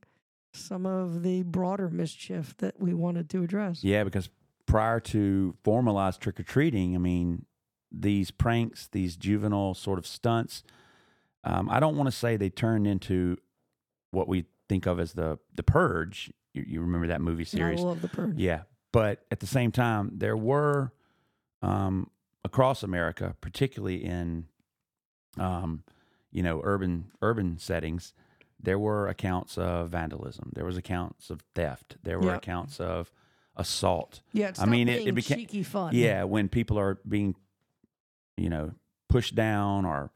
some of the broader mischief that we wanted to address. Yeah, because prior to formalized trick or treating, I mean, these pranks, these juvenile sort of stunts, um, I don't want to say they turned into what we think of as the the purge. You, you remember that movie I series? love the purge. Yeah, but at the same time, there were um, across America, particularly in um, you know urban urban settings, there were accounts of vandalism. There was accounts of theft. There were Yep. accounts of assault. Yeah, it's I mean, it- it became- cheeky fun. Yeah, when people are being, you know, pushed down or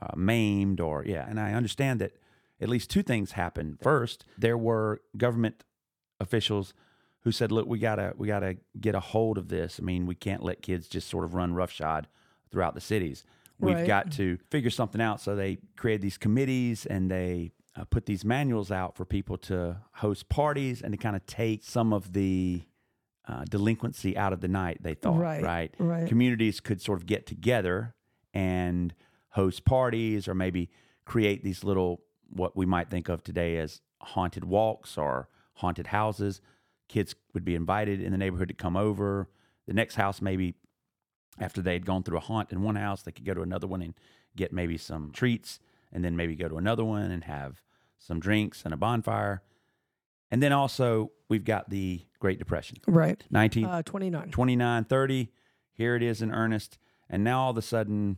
uh, maimed, or yeah, and I understand that at least two things happened. First, there were government officials who said, "Look, we gotta we gotta get a hold of this. I mean, we can't let kids just sort of run roughshod throughout the cities. We've Right. got to figure something out." So they created these committees and they uh, put these manuals out for people to host parties and to kind of take some of the uh, delinquency out of the night. They thought, Right, right? right. Communities could sort of get together and host parties, or maybe create these little what we might think of today as haunted walks or haunted houses. Kids would be invited in the neighborhood to come over. The next house, maybe after they had gone through a haunt in one house, they could go to another one and get maybe some treats, and then maybe go to another one and have some drinks and a bonfire. And then also, we've got the Great Depression, Right. 19, Uh, 29. 29, 30. Here it is in earnest. And now all of a sudden,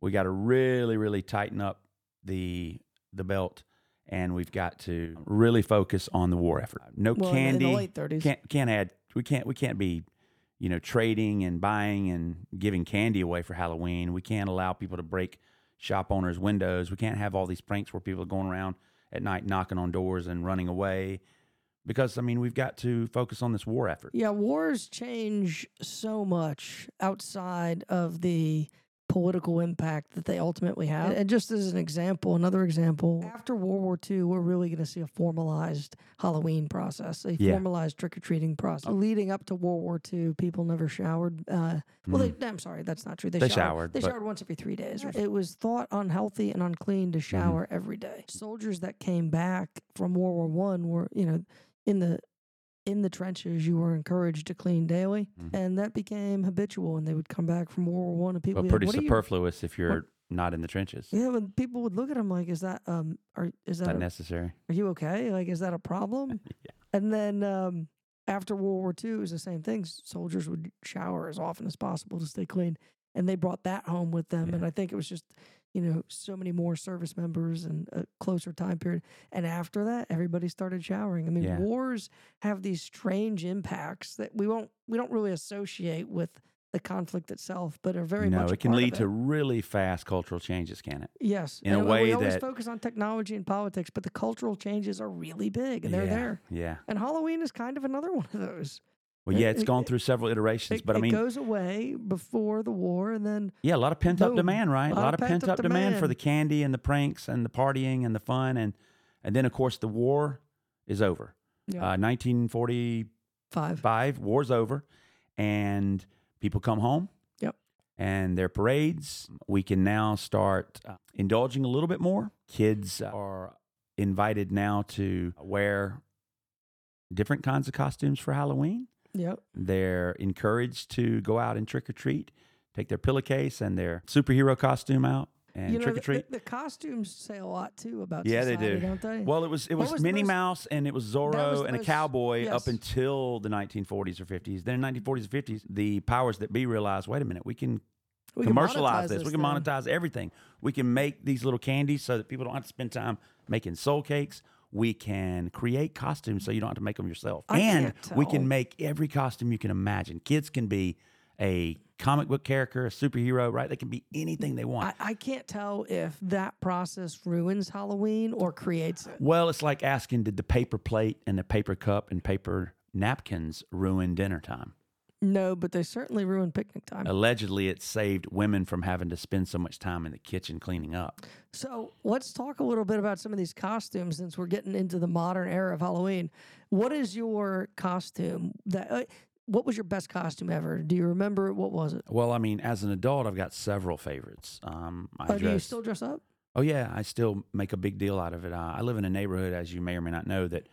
we got to really, really tighten up the the belt, and we've got to really focus on the war effort. No Well, in- in the candy. late 30s. Can't can't add. We can't we can't be, you know, trading and buying and giving candy away for Halloween. We can't allow people to break shop owners' windows. We can't have all these pranks where people are going around at night knocking on doors and running away. Because I mean, we've got to focus on this war effort. Yeah, wars change so much outside of the political impact that they ultimately have. And just as an example, another example, after World War II, we're really going to see a formalized Halloween process, a Yeah. formalized trick or treating process. Leading up to World War II, people never showered. Uh, well, they, I'm sorry, that's not true. They, They showered. showered, They showered once every three days. It was thought unhealthy and unclean to shower every day. Soldiers that came back from World War One were, you know, in the in the trenches, you were encouraged to clean daily, Mhm. and that became habitual. And they would come back from World War One, and people like, pretty "What are you-" superfluous if you're not in the trenches. Yeah, when people would look at them like, "Is that um, are is that Not a, necessary. are you okay? Like, is that a problem?" And then um, after World War II, it was the same thing. Soldiers would shower as often as possible to stay clean, and they brought that home with them. Yeah. And I think it was just, you know, so many more service members and a closer time period. And after that, everybody started showering. I mean, Yeah. wars have these strange impacts that we won't we don't really associate with the conflict itself, but are very no, much. a it can lead to really fast cultural changes, can it? yes, in a and way we always that- focus on technology and politics, but the cultural changes are really big, and they're there. Yeah. And Halloween is kind of another one of those. Well, yeah, it's it- gone through several iterations, It, but I it mean, goes away before the war, and then yeah, a lot of pent up demand, right? A lot, of pent up demand. for the candy and the pranks and the partying and the fun, and and then of course the war is over. Yeah. Uh, 1945, five. war's over, and people come home. Yep. And their parades, we can now start uh, indulging a little bit more. Kids are invited now to wear different kinds of costumes for Halloween. Yep. They're encouraged to go out and trick or treat, take their pillowcase and their superhero costume out. and you know, trick or treat. The, the costumes say a lot too about Yeah, they do. don't they? Well, it was it was, was Minnie most- Mouse and it was Zorro was and a cowboy yes. up until the 1940s or 50s. Then in 1940s and 50s, the powers that be realized, wait a minute, we can We commercialize monetize this. We this can thing. monetize everything. We can make these little candies so that people don't have to spend time making soul cakes. We can create costumes so you don't have to make them yourself. I and we can make every costume you can imagine. Kids can be a comic book character, a superhero, right? They can be anything they want. I, I can't tell if that process ruins Halloween or creates it. Well, it's like asking did the paper plate and the paper cup and paper napkins ruin dinner time? No, but they certainly ruined picnic time. Allegedly, it saved women from having to spend so much time in the kitchen cleaning up. So let's talk a little bit about some of these costumes since we're getting into the modern era of Halloween. What is your costume that? Uh, what was your best costume ever? Do you remember what was it? Well, I mean, as an adult, I've got several favorites. Um, I Oh, do you still dress up? Oh yeah, I still make a big deal out of it. Uh, I live in a neighborhood, as you may or may not know, that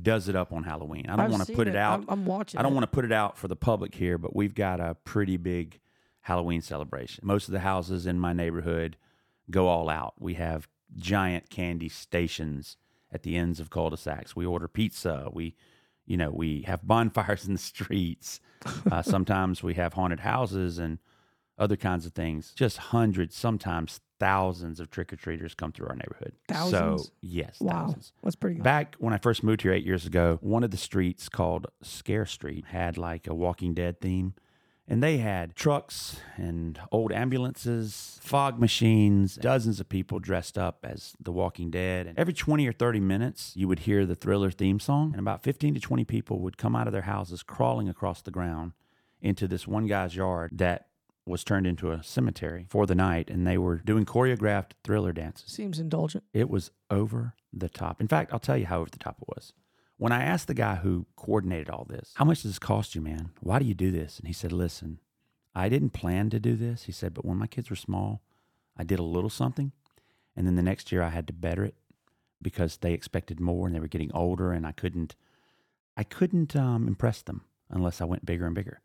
does it up on Halloween. I don't want to put it, out. I'm, I'm watching. I don't want to put it out for the public here, but we've got a pretty big Halloween celebration. Most of the houses in my neighborhood go all out. We have giant candy stations at the ends of cul-de-sacs. We order pizza. We, you know, we have bonfires in the streets. Uh, sometimes we have haunted houses and other kinds of things. Just hundreds, sometimes thousands of trick or treaters come through our neighborhood. Thousands? So yes, Wow, thousands. that's pretty good. Back when I first moved here eight years ago, one of the streets called Scare Street had like a Walking Dead theme. And they had trucks and old ambulances, fog machines, dozens of people dressed up as the Walking Dead. And every 20 or 30 minutes, you would hear the thriller theme song. And about 15 to 20 people would come out of their houses crawling across the ground into this one guy's yard that was turned into a cemetery for the night. And they were doing choreographed thriller dances. Seems indulgent. It was over the top. In fact, I'll tell you how over the top it was. When I asked the guy who coordinated all this, how much does this cost you, man? Why do you do this? And he said, listen, I didn't plan to do this. He said, but when my kids were small, I did a little something. And then the next year I had to better it because they expected more and they were getting older and I couldn't, I couldn't um, impress them unless I went bigger and bigger.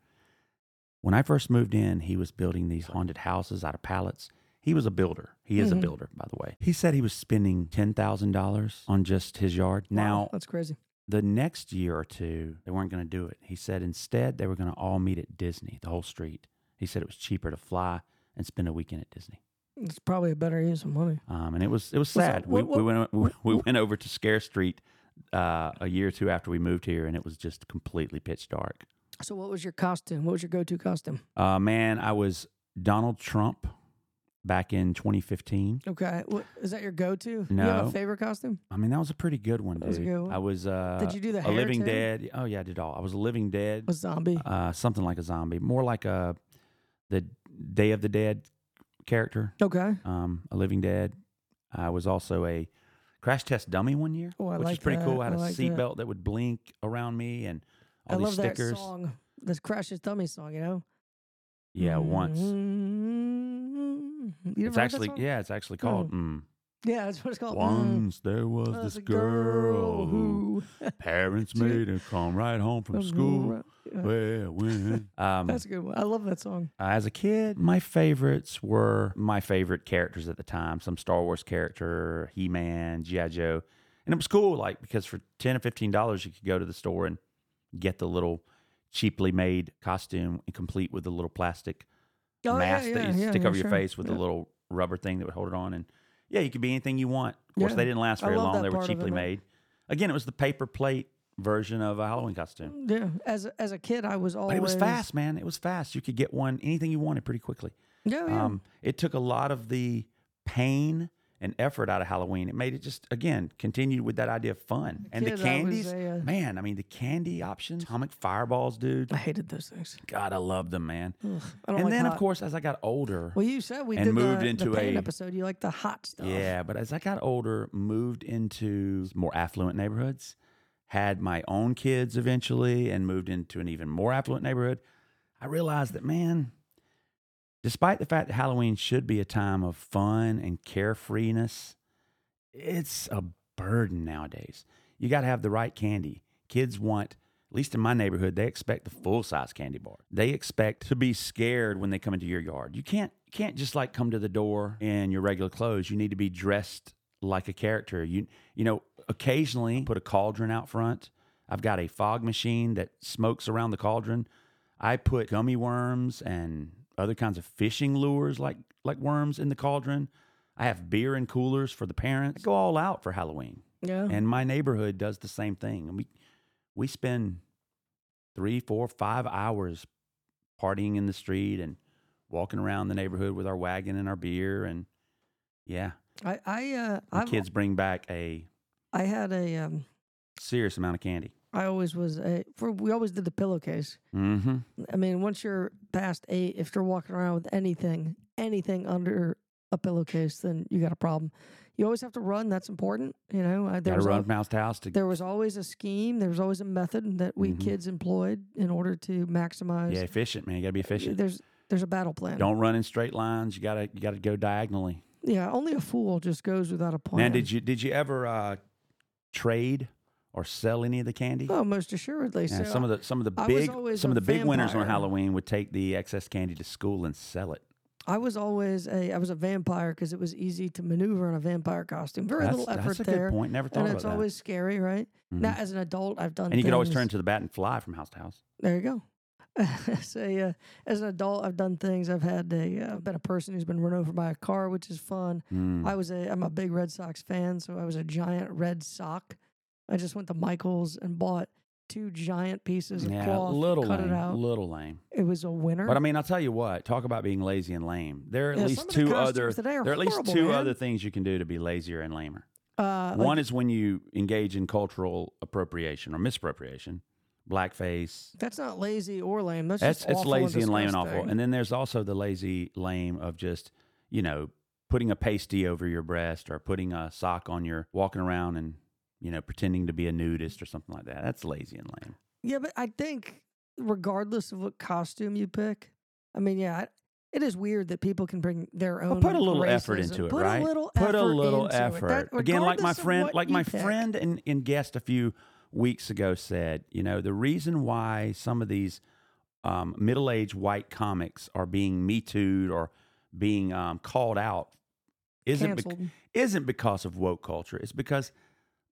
When I first moved in, he was building these haunted houses out of pallets. He was a builder. He is Mhm. a builder, by the way. He said he was spending $10,000 on just his yard. Wow, Now, that's crazy. the next year or two, they weren't going to do it. He said instead they were going to all meet at Disney, the whole street. He said it was cheaper to fly and spend a weekend at Disney. It's probably a better use of money. Um, and it was it was Well, so sad. we, what- we went we, we went over to Scare Street uh, a year or two after we moved here, and it was just completely pitch dark. So, what was your costume? What was your go-to costume? Uh, man, I was Donald Trump back in 2015. Okay, what, is that your go-to? You have No. a favorite costume? I mean, that was a pretty good one, dude. That was a good one. I was. Uh, Did you do the a Living too? Dead? Oh yeah, I did all. I was a Living Dead. A zombie? uh, something like a zombie, more like a the Day of the Dead character, okay. um, a Living Dead. I was also a crash test dummy one year, Oh, I which is like pretty cool. I had I a like that. seatbelt that would blink around me and I these love stickers. that song. This Crash Test Dummy song, you know? Yeah, once. Mm-hmm. It's actually yeah, it's actually called. Mm. Yeah, that's what it's called. Mm. Once there was There's this girl who parents made her come right home from school. When um, That's a good one. I love that song. Uh, as a kid, my favorites were my favorite characters at the time. Some Star Wars character, He Man, G.I. Joe. And it was cool, like, because for 10 or $15, you could go to the store and get the little cheaply made costume complete with the little plastic Oh, mask yeah, that you yeah, stick yeah, over your sure. face with Yeah. the little rubber thing that would hold it on. And yeah, you could be anything you want. Of course, Yeah. they didn't last very long. They were it, cheaply made. Again, it was the paper plate version of a Halloween costume. Yeah, as a, as a kid, I was always. But it was fast, man. It was fast. You could get one, anything you wanted pretty quickly. Yeah, yeah. Um, it took a lot of the pain and effort out of Halloween. It made it just again continued with that idea of fun and the I was candies. uh, man, I mean the candy options, atomic fireballs, dude. I hated those things. God, I love them, man. Ugh, And like then of course, as I got older, Well, you said we and moved the, into the pain a- episode. You like the hot stuff. yeah. But as I got older, moved into more affluent neighborhoods, had my own kids eventually, and moved into an even more affluent neighborhood. I realized that man, despite the fact that Halloween should be a time of fun and carefreeness, it's a burden nowadays. You got to have the right candy. Kids want at least in my neighborhood, they expect the full size candy bar. They expect to be scared when they come into your yard. You can't can't just like come to the door in your regular clothes. You need to be dressed like a character. You you know, occasionally put a cauldron out front. I've got a fog machine that smokes around the cauldron. I put gummy worms and other kinds of fishing lures like like worms in the cauldron. I have beer and coolers for the parents. I go all out for Halloween. Yeah. And my neighborhood does the same thing. And we we spend three, four, five hours partying in the street and walking around the neighborhood with our wagon and our beer and yeah. I I uh The kids bring back a I had a um serious amount of candy. I always was a for we always did the pillowcase. Mm-hmm. I mean, once you're past eight, if you're walking around with anything, anything under a pillowcase, then you got a problem. You always have to run. That's important. You know, uh, there was, run al- from house to house to there was always a scheme. There was always a method that we Mhm. kids employed in order to maximize. yeah, efficient, man. You gotta be efficient. There's there's a battle plan. Don't run in straight lines. You gotta you gotta go diagonally. Yeah, only a fool just goes without a plan. Man, did you did you ever uh, trade or sell any of the candy? Oh, most assuredly. Yeah, so some of the some of the I big some of the big winners on. Halloween would take the excess candy to school and sell it. I was always a I was a vampire because it was easy to maneuver in a vampire costume. Very That's, little effort that's a there. good point. Never thought and about it's that. always scary, right? Mhm. Now, as an adult, I've done. and you could always turn to the bat and fly from house to house. There you go. so, uh, as an adult, I've done things. I've had a uh, I've been a person who's been run over by a car, which is fun. Mm. I was a I'm a big Red Sox fan, so I was a giant red sock. I just went to Michaels and bought two giant pieces of yeah, cloth, little cut lame, it out. little lame. It was a winner. But I mean, I'll tell you what. Talk about being lazy and lame. There are at Yeah, least of the two other. There are at least two man. other things you can do to be lazier and lamer. uh, like- One is when you engage in cultural appropriation or misappropriation, blackface. that's not lazy or lame. That's, That's it's lazy and lame and awful. And then there's also the lazy lame of just you know putting a pasty over your breast or putting a sock on your walking around and you know pretending to be a nudist or something like that. That's lazy and lame. Yeah, but I think regardless of what costume you pick, I mean, yeah, I- it is weird that people can bring their own. Well, put a little effort into it, put right? A little put effort a little effort. That- Again, like my friend, like my pick. friend and, and guest a few weeks ago said, you know, the reason why some of these um, middle-aged white comics are being me too'd or being um, called out isn't canceled. isn't because of woke culture. It's because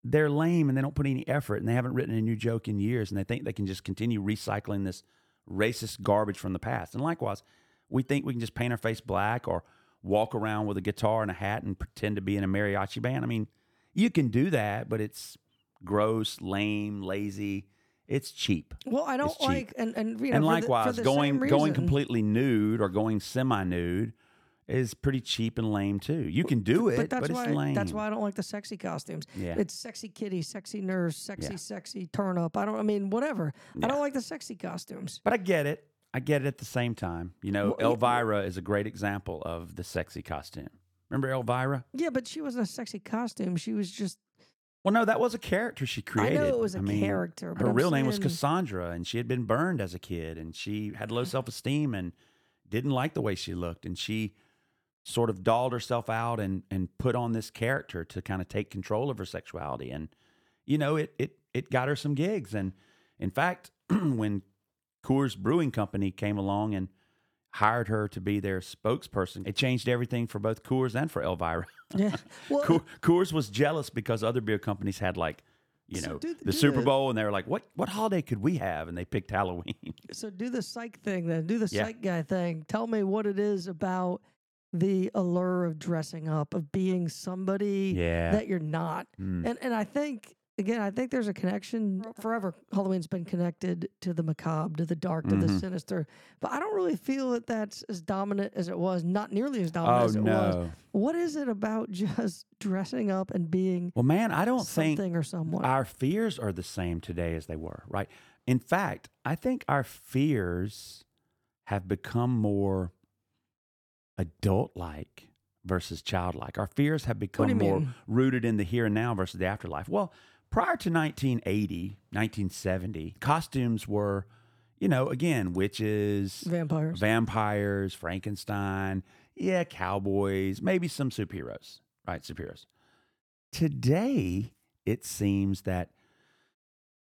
they're lame and they don't put any effort and they haven't written a new joke in years and they think they can just continue recycling this racist garbage from the past. And likewise, we think we can just paint our face black or walk around with a guitar and a hat and pretend to be in a mariachi band. I mean, you can do that, but it's gross, lame, lazy. It's cheap. Well, I don't like and and you know, and for the- for likewise, the going going completely nude or going semi-nude is pretty cheap and lame too. You can do it, But but, that's it's why lame. that's why I don't like the sexy costumes. Yeah. It's sexy kitty, sexy nurse, sexy Yeah. sexy turn up. I don't. I mean, whatever. I don't like the sexy costumes. But I get it. I get it at the same time. You know, Well. Elvira is a great example of the sexy costume. Remember Elvira? Yeah, but she wasn't a sexy costume. She was just. Well, no, that was a character she created. I know it was a mean, character. But Her I'm real name was Cassandra, and she had been burned as a kid, and she had low self esteem and didn't like the way she looked, and she sort of dolled herself out and and put on this character to kind of take control of her sexuality, and you know, it it it got her some gigs, and in fact, when Coors Brewing Company came along and hired her to be their spokesperson, it changed everything for both Coors and for Elvira. Yeah. Well, Coor- Coors was jealous because other beer companies had like, you So know, do the- do Super the- Bowl, and they were like, "What what holiday could we have?" And they picked Halloween. So do the psych thing then. Do the Yeah. psych guy thing. Tell me what it is about the allure of dressing up, of being somebody yeah, that you're not. Mm. And and I think again, I think there's a connection forever. Halloween's been connected to the macabre, to the dark, to the Mhm. sinister. But I don't really feel that that's as dominant as it was. Not nearly as oh dominant as it was. What is it about just dressing up and being Well, man, I don't something think or someone? our fears are the same today as they were. Right. In fact, I think our fears have become more adult-like versus childlike. Our fears have become more mean? rooted in the here and now versus the afterlife. Well, prior to 1980, 1970, costumes were, you know, again, witches, Vampires. vampires, Frankenstein, yeah, cowboys, maybe some superheroes, right? Superheroes. Today, it seems that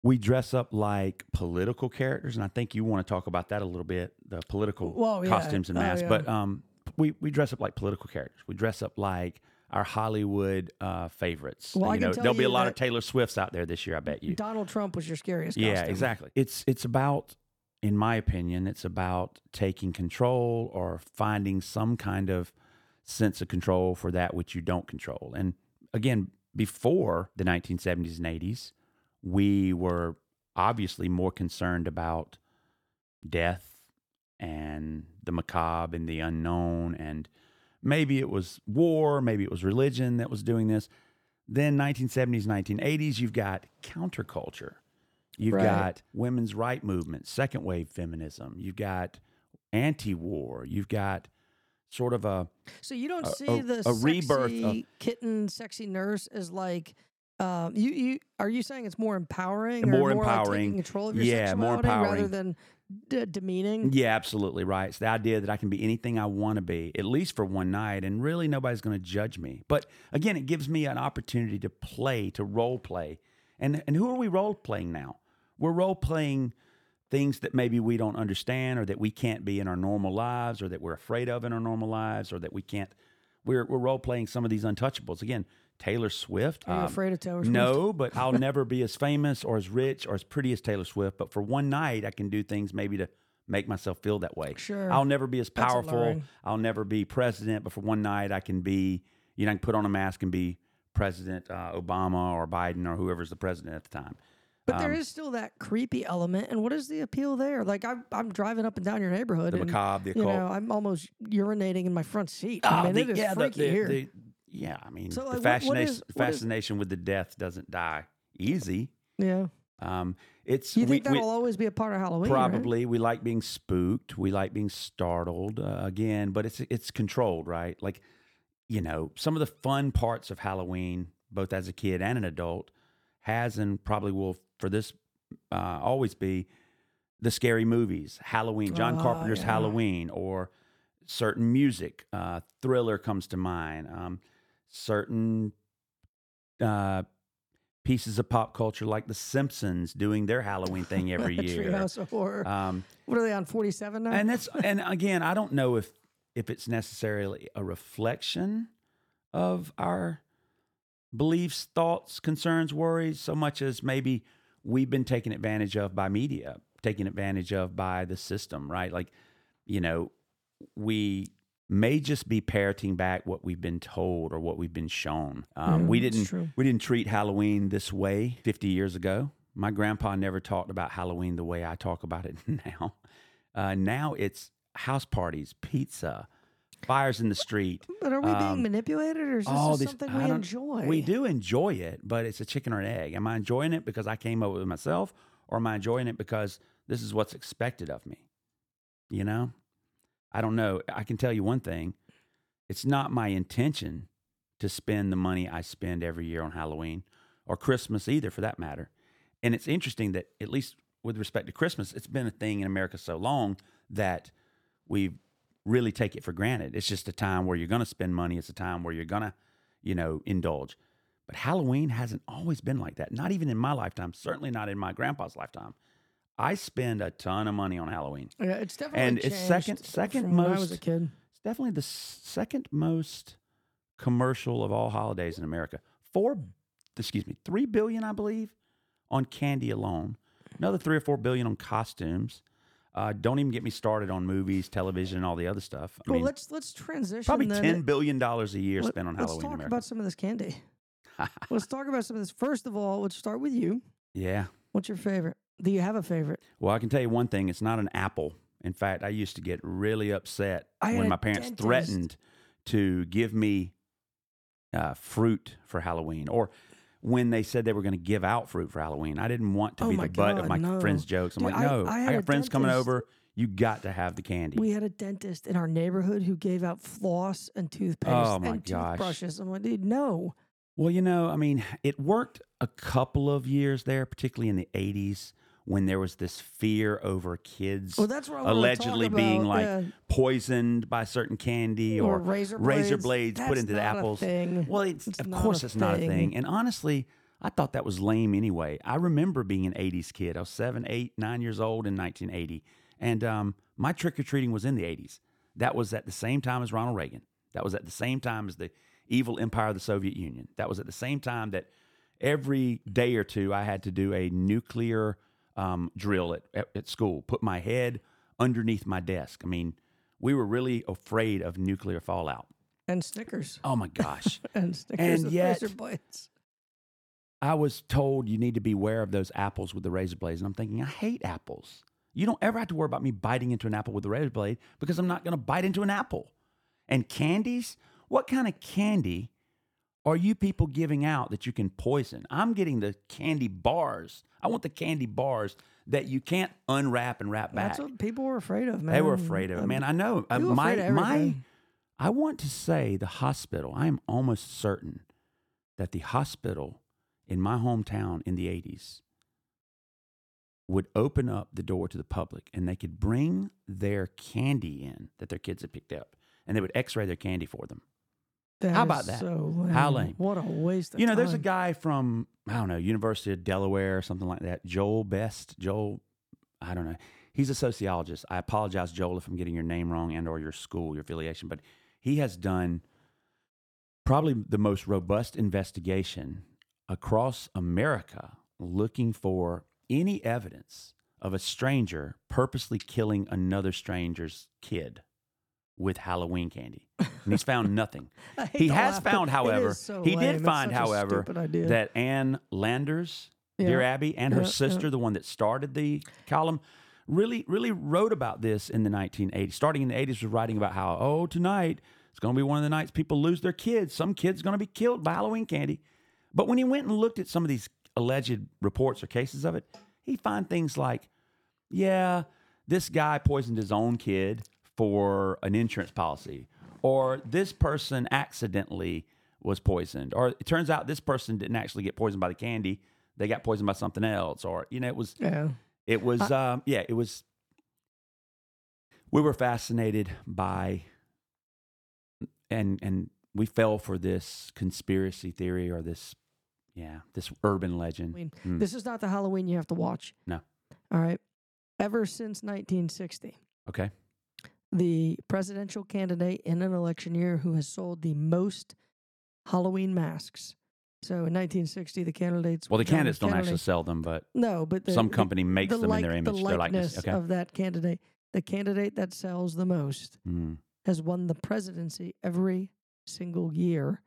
we dress up like political characters, and I think you want to talk about that a little bit, the political Well, yeah. costumes and Oh, masks. yeah. But um, we we dress up like political characters. We dress up like our Hollywood uh, favorites. Well, I you can know, there'll be a lot of Taylor Swifts out there this year. I bet you. Donald Trump was your scariest. Yeah, costume. exactly. It's it's about, in my opinion, it's about taking control or finding some kind of sense of control for that which you don't control. And again, before the 1970s and 80s, we were obviously more concerned about death and the macabre and the unknown and maybe it was war, maybe it was religion that was doing this. Then 1970s, 1980s, you've got counterculture. You've Right. got women's right movement, second wave feminism. You've got anti-war. You've got sort of a So you don't a- see a- the a rebirth of- kitten, sexy nurse as like. Um, you you are you saying it's more empowering, or More more like empowering. taking control of your Yeah, more sexuality rather than d- demeaning? Yeah, absolutely right. It's the idea that I can be anything I want to be, at least for one night, and really nobody's going to judge me. But again, it gives me an opportunity to play, to role play. And and who are we role playing now? We're role playing things that maybe we don't understand or that we can't be in our normal lives or that we're afraid of in our normal lives or that we can't we're we're role playing some of these untouchables. Again, Taylor Swift. Are you um, afraid of Taylor Swift? no, but I'll never be as famous or as rich or as pretty as Taylor Swift. But for one night, I can do things maybe to make myself feel that way. Sure. I'll never be as powerful. I'll never be president. But for one night, I can be, you know, I can put on a mask and be President uh, Obama or Biden or whoever's the president at the time. But there Um, is still that creepy element, and what is the appeal there? Like I'm, I'm driving up and down your neighborhood, The and macabre, the you know, I'm almost urinating in my front seat. I Oh, mean, the- it is yeah, the- freaky the- here. the- yeah, I mean, So, the like, what- what fascination, is- what is- fascination with the death doesn't die easy. yeah, Um, it's you think we- we- that'll always be a part of Halloween? right? Probably. We like being spooked. We like being startled uh, again, but it's it's controlled, right? Like, you know, some of the fun parts of Halloween, both as a kid and an adult, has and probably will for this uh, always be the scary movies, Halloween, John Oh, Carpenter's yeah. Halloween, or certain music. Uh, Thriller comes to mind. Um, certain uh, pieces of pop culture, like The Simpsons, doing their Halloween thing every year. Treehouse of Horror. Um, what are they on? Forty seven now. and that's and again, I don't know if if it's necessarily a reflection of our beliefs, thoughts, concerns, worries, so much as maybe we've been taken advantage of by media, taken advantage of by the system, right? Like, you know, we may just be parroting back what we've been told or what we've been shown. Um, we didn't true. we didn't treat Halloween this way 50 years ago. My grandpa never talked about Halloween the way I talk about it now. Uh, now it's house parties, pizza, fires in the street. but are we being um, manipulated, or is this these- something we enjoy? We do enjoy it, but it's a chicken or an egg. Am I enjoying it because I came up with it myself, or am I enjoying it because this is what's expected of me? You know, I don't know. I can tell you one thing: it's not my intention to spend the money I spend every year on Halloween or Christmas either, for that matter. And it's interesting that at least with respect to Christmas, it's been a thing in America so long that we really take it for granted. It's just a time where you're going to spend money. It's a time where you're going to, you know, indulge. But Halloween hasn't always been like that. Not even in my lifetime. Certainly not in my grandpa's lifetime. I spend a ton of money on Halloween. Yeah, it's definitely And it's second- second from when I was a most- kid. It's definitely the second most commercial of all holidays in America. Four, excuse me, three billion, I believe, on candy alone. Another three or four billion on costumes. Uh, don't even get me started on movies, television, and all the other stuff. I Well, mean, let's let's transition. probably then. ten billion dollars a year Let- spent on let's Halloween talk in America. about some of this candy. let's talk about some of this. First of all, let's start with you. yeah. What's your favorite? Do you have a favorite? Well, I can tell you one thing: it's not an apple. In fact, I used to get really upset I when my parents dentist- threatened to give me uh, fruit for Halloween, or when they said they were going to give out fruit for Halloween. I didn't want to Oh be the butt of my no. friends' jokes. I'm Dude, like, no, I I, had got friends coming over. You got to have the candy. We had a dentist in our neighborhood who gave out floss and toothpaste Oh, and gosh. toothbrushes. I'm like, dude, no. Well, you know, I mean, it worked a couple of years there, particularly in the 80s when there was this fear over kids Well, that's what allegedly being like yeah. poisoned by certain candy Or or, razor razor blades. blades put into the apples. thing. Well, it's, It's of course it's not a thing. thing. And honestly, I thought that was lame anyway. I remember being an 80s kid. I was seven, eight, nine years old in 1980. And um, my trick or treating was in the 80s. That was at the same time as Ronald Reagan. That was at the same time as the evil empire of the Soviet Union. That was at the same time that every day or two I had to do a nuclear um, drill at, at, at school, put my head underneath my desk. I mean, we were really afraid of nuclear fallout. And Snickers. Oh my gosh. And Snickers And with yet- razor blades. I was told you need to beware of those apples with the razor blades. And I'm thinking, I hate apples. You don't ever have to worry about me biting into an apple with a razor blade because I'm not going to bite into an apple. And candies? What kind of candy are you people giving out that you can poison? I'm getting the candy bars. I want the candy bars that you can't unwrap and wrap back. That's what people were afraid of, man. They were afraid of it. Um, Man, I know. Uh, my my. I want to say the hospital. I am almost certain that the hospital in my hometown in the 80s would open up the door to the public and they could bring their candy in that their kids had picked up and they would x-ray their candy for them. That How about that? So lame. How lame. What a waste of You know, there's a guy from I don't know, University of Delaware or something like that, Joel Best, Joel I don't know. He's a sociologist. I apologize Joel if I'm getting your name wrong and or your school, your affiliation, but he has done probably the most robust investigation across America looking for any evidence of a stranger purposely killing another stranger's kid with Halloween candy. And he's found nothing. He has laugh, found, however, so he lame. did find, however, that Ann Landers, Dear Abby, and her Yeah, yeah. sister, the one that started the column, really, really wrote about this in the 1980s. Starting in the 80s, was writing about how, oh, tonight it's going to be one of the nights people lose their kids. Some kid's going to be killed by Halloween candy. But when he went and looked at some of these alleged reports or cases of it, he found things like, yeah, this guy poisoned his own kid for an insurance policy, or this person accidentally was poisoned, or it turns out this person didn't actually get poisoned by the candy; they got poisoned by something else, or you know, it was Yeah. it was um, yeah, it was. We were fascinated by, and and we fell for this conspiracy theory or this, yeah, this urban legend. Halloween. Mm. This is not the Halloween you have to watch. No. All right. Ever since 1960, Okay, the presidential candidate in an election year who has sold the most Halloween masks. So in 1960, the candidates. well, the candidates don't actually sell them, but No, but the, some the- company makes the them in their image, The their likeness likeness. Okay. of that candidate, the candidate that sells the most, Mm. has won the presidency every single year,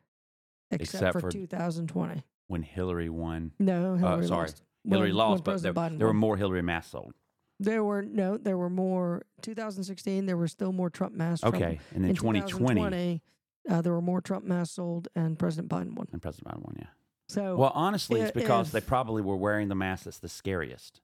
except, Except for, for- 2020. When Hillary won, No, Hillary uh, sorry, lost. Hillary When- when lost, but there, there were more Hillary masks sold. There were no, there were more. 2016, there were still more Trump masks. Okay, and then in 2020, 2020, uh, there were more Trump masks sold, and President Biden won. and President Biden won. Yeah. So, Well, honestly, it's because they probably were wearing the mask that's the scariest.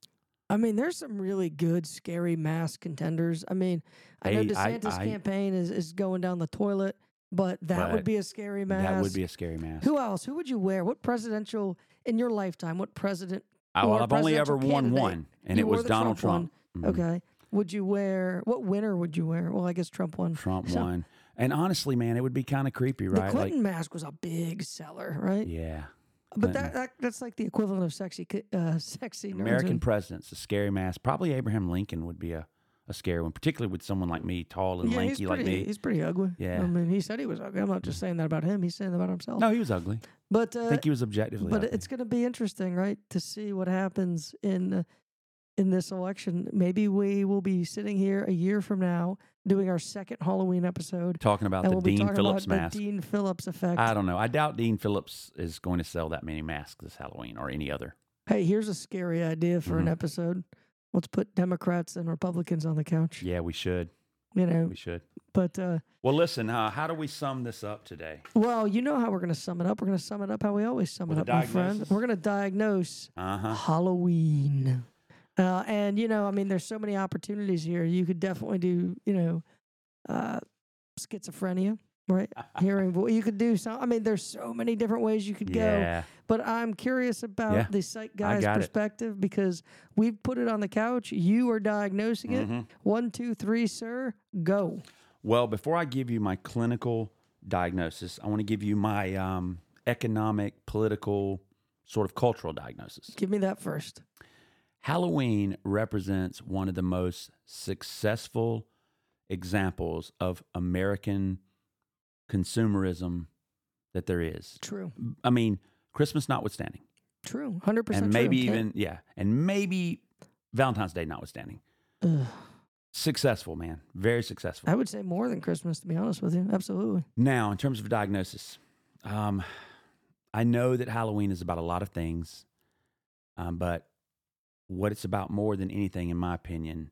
I mean, there's some really good, scary mask contenders. I mean, I know Hey, I- DeSantis I- campaign is, is going down the toilet, but that But would be a scary mask. That would be a scary mask. Who else? Who would you wear? What presidential in your lifetime? What president? I, well, I've only ever worn candidate? one, and You it was Donald Trump Trump. Mhm. Okay. Would you wear what winner would you wear? Well, I guess Trump won. Trump So- won, and honestly, man, it would be kind of creepy, right? The? Clinton mask was a big seller, right? yeah, But that, that that's like the equivalent of sexy, uh, sexy American presidents, a scary mask. Probably Abraham Lincoln would be a, a scary one, particularly with someone like me, tall and yeah, lanky he's like me. He's pretty ugly. Yeah. I mean, he said he was ugly. I'm not just saying that about him. He's saying that about himself. No, he was ugly. but I uh, think he was objectively. but ugly. it's going to be interesting, right, to see what happens in uh, in this election. Maybe we will be sitting here a year from now doing our second Halloween episode, talking about the we'll Dean Phillips mask. the Dean Phillips effect. I don't know. I doubt Dean Phillips is going to sell that many masks this Halloween or any other. hey, here's a scary idea for Mhm. an episode. Let's put Democrats and Republicans on the couch. Yeah, we should. You know, We should. but uh, Well, listen. Uh, how do we sum this up today? well, you know how we're going to sum it up. We're going to sum it up how we always sum With it up, my friend. We're going to diagnose Uh huh. Halloween. Uh, and you know, I mean, there's so many opportunities here. You could definitely do, you know, uh, schizophrenia, right? Hearing voice. You could do some. I mean, there's so many different ways you could go. Yeah. But I'm curious about Yeah, the site guy's got it. perspective because we've put it on the couch. You are diagnosing it. Mhm. One, two, three, sir, go. Well, before I give you my clinical diagnosis, I want to give you my um, economic, political, sort of cultural diagnosis. Give me that first. Halloween represents one of the most successful examples of American consumerism that there is. True. I mean, Christmas notwithstanding, True. Hundred percent. and maybe even yeah, and maybe Valentine's Day notwithstanding. Successful, man, very successful. I would say more than Christmas, to be honest with you. Absolutely. Now, in terms of diagnosis, um, I know that Halloween is about a lot of things, um, but what it's about more than anything, in my opinion,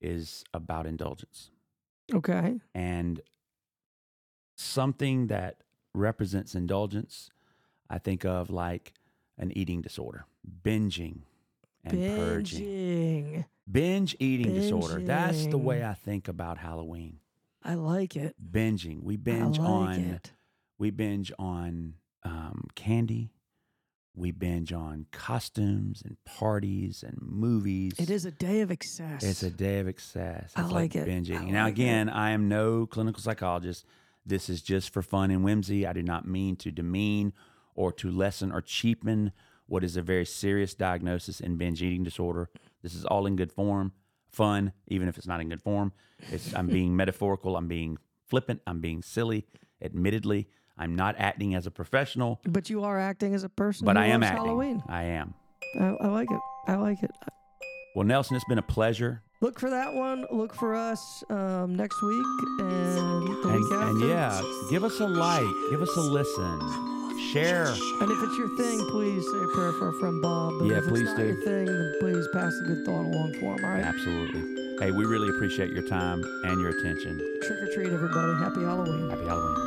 is about indulgence Okay. and something that represents indulgence. I think of like an eating disorder, binging and purging, binge eating disorder. That's the way I think about Halloween. I like it. Binging. We binge like on. it. We binge on um, candy. We binge on costumes and parties and movies. It is a day of excess. It's a day of excess. It's I like it. binge I eating. Now, like it. again, I am no clinical psychologist. This is just for fun and whimsy. I do not mean to demean or to lessen or cheapen what is a very serious diagnosis in binge eating disorder. This is all in good form, fun, even if it's not in good form. It's, I'm being metaphorical. I'm being flippant. I'm being silly. Admittedly, I'm not acting as a professional, But you are acting as a person. but I am acting. Halloween. I am. I, I like it. I like it. Well, Nelson, it's been a pleasure. Look for that one. Look for us um, next week and the And, week after. and yeah, give us a like, give us a listen, share. And if it's your thing, please say a prayer for our friend Bob. But Yeah, if please it's not do. your thing, then please pass a good thought along for him. All right. Absolutely. Hey, we really appreciate your time and your attention. Trick or treat, everybody. Happy Halloween. Happy Halloween.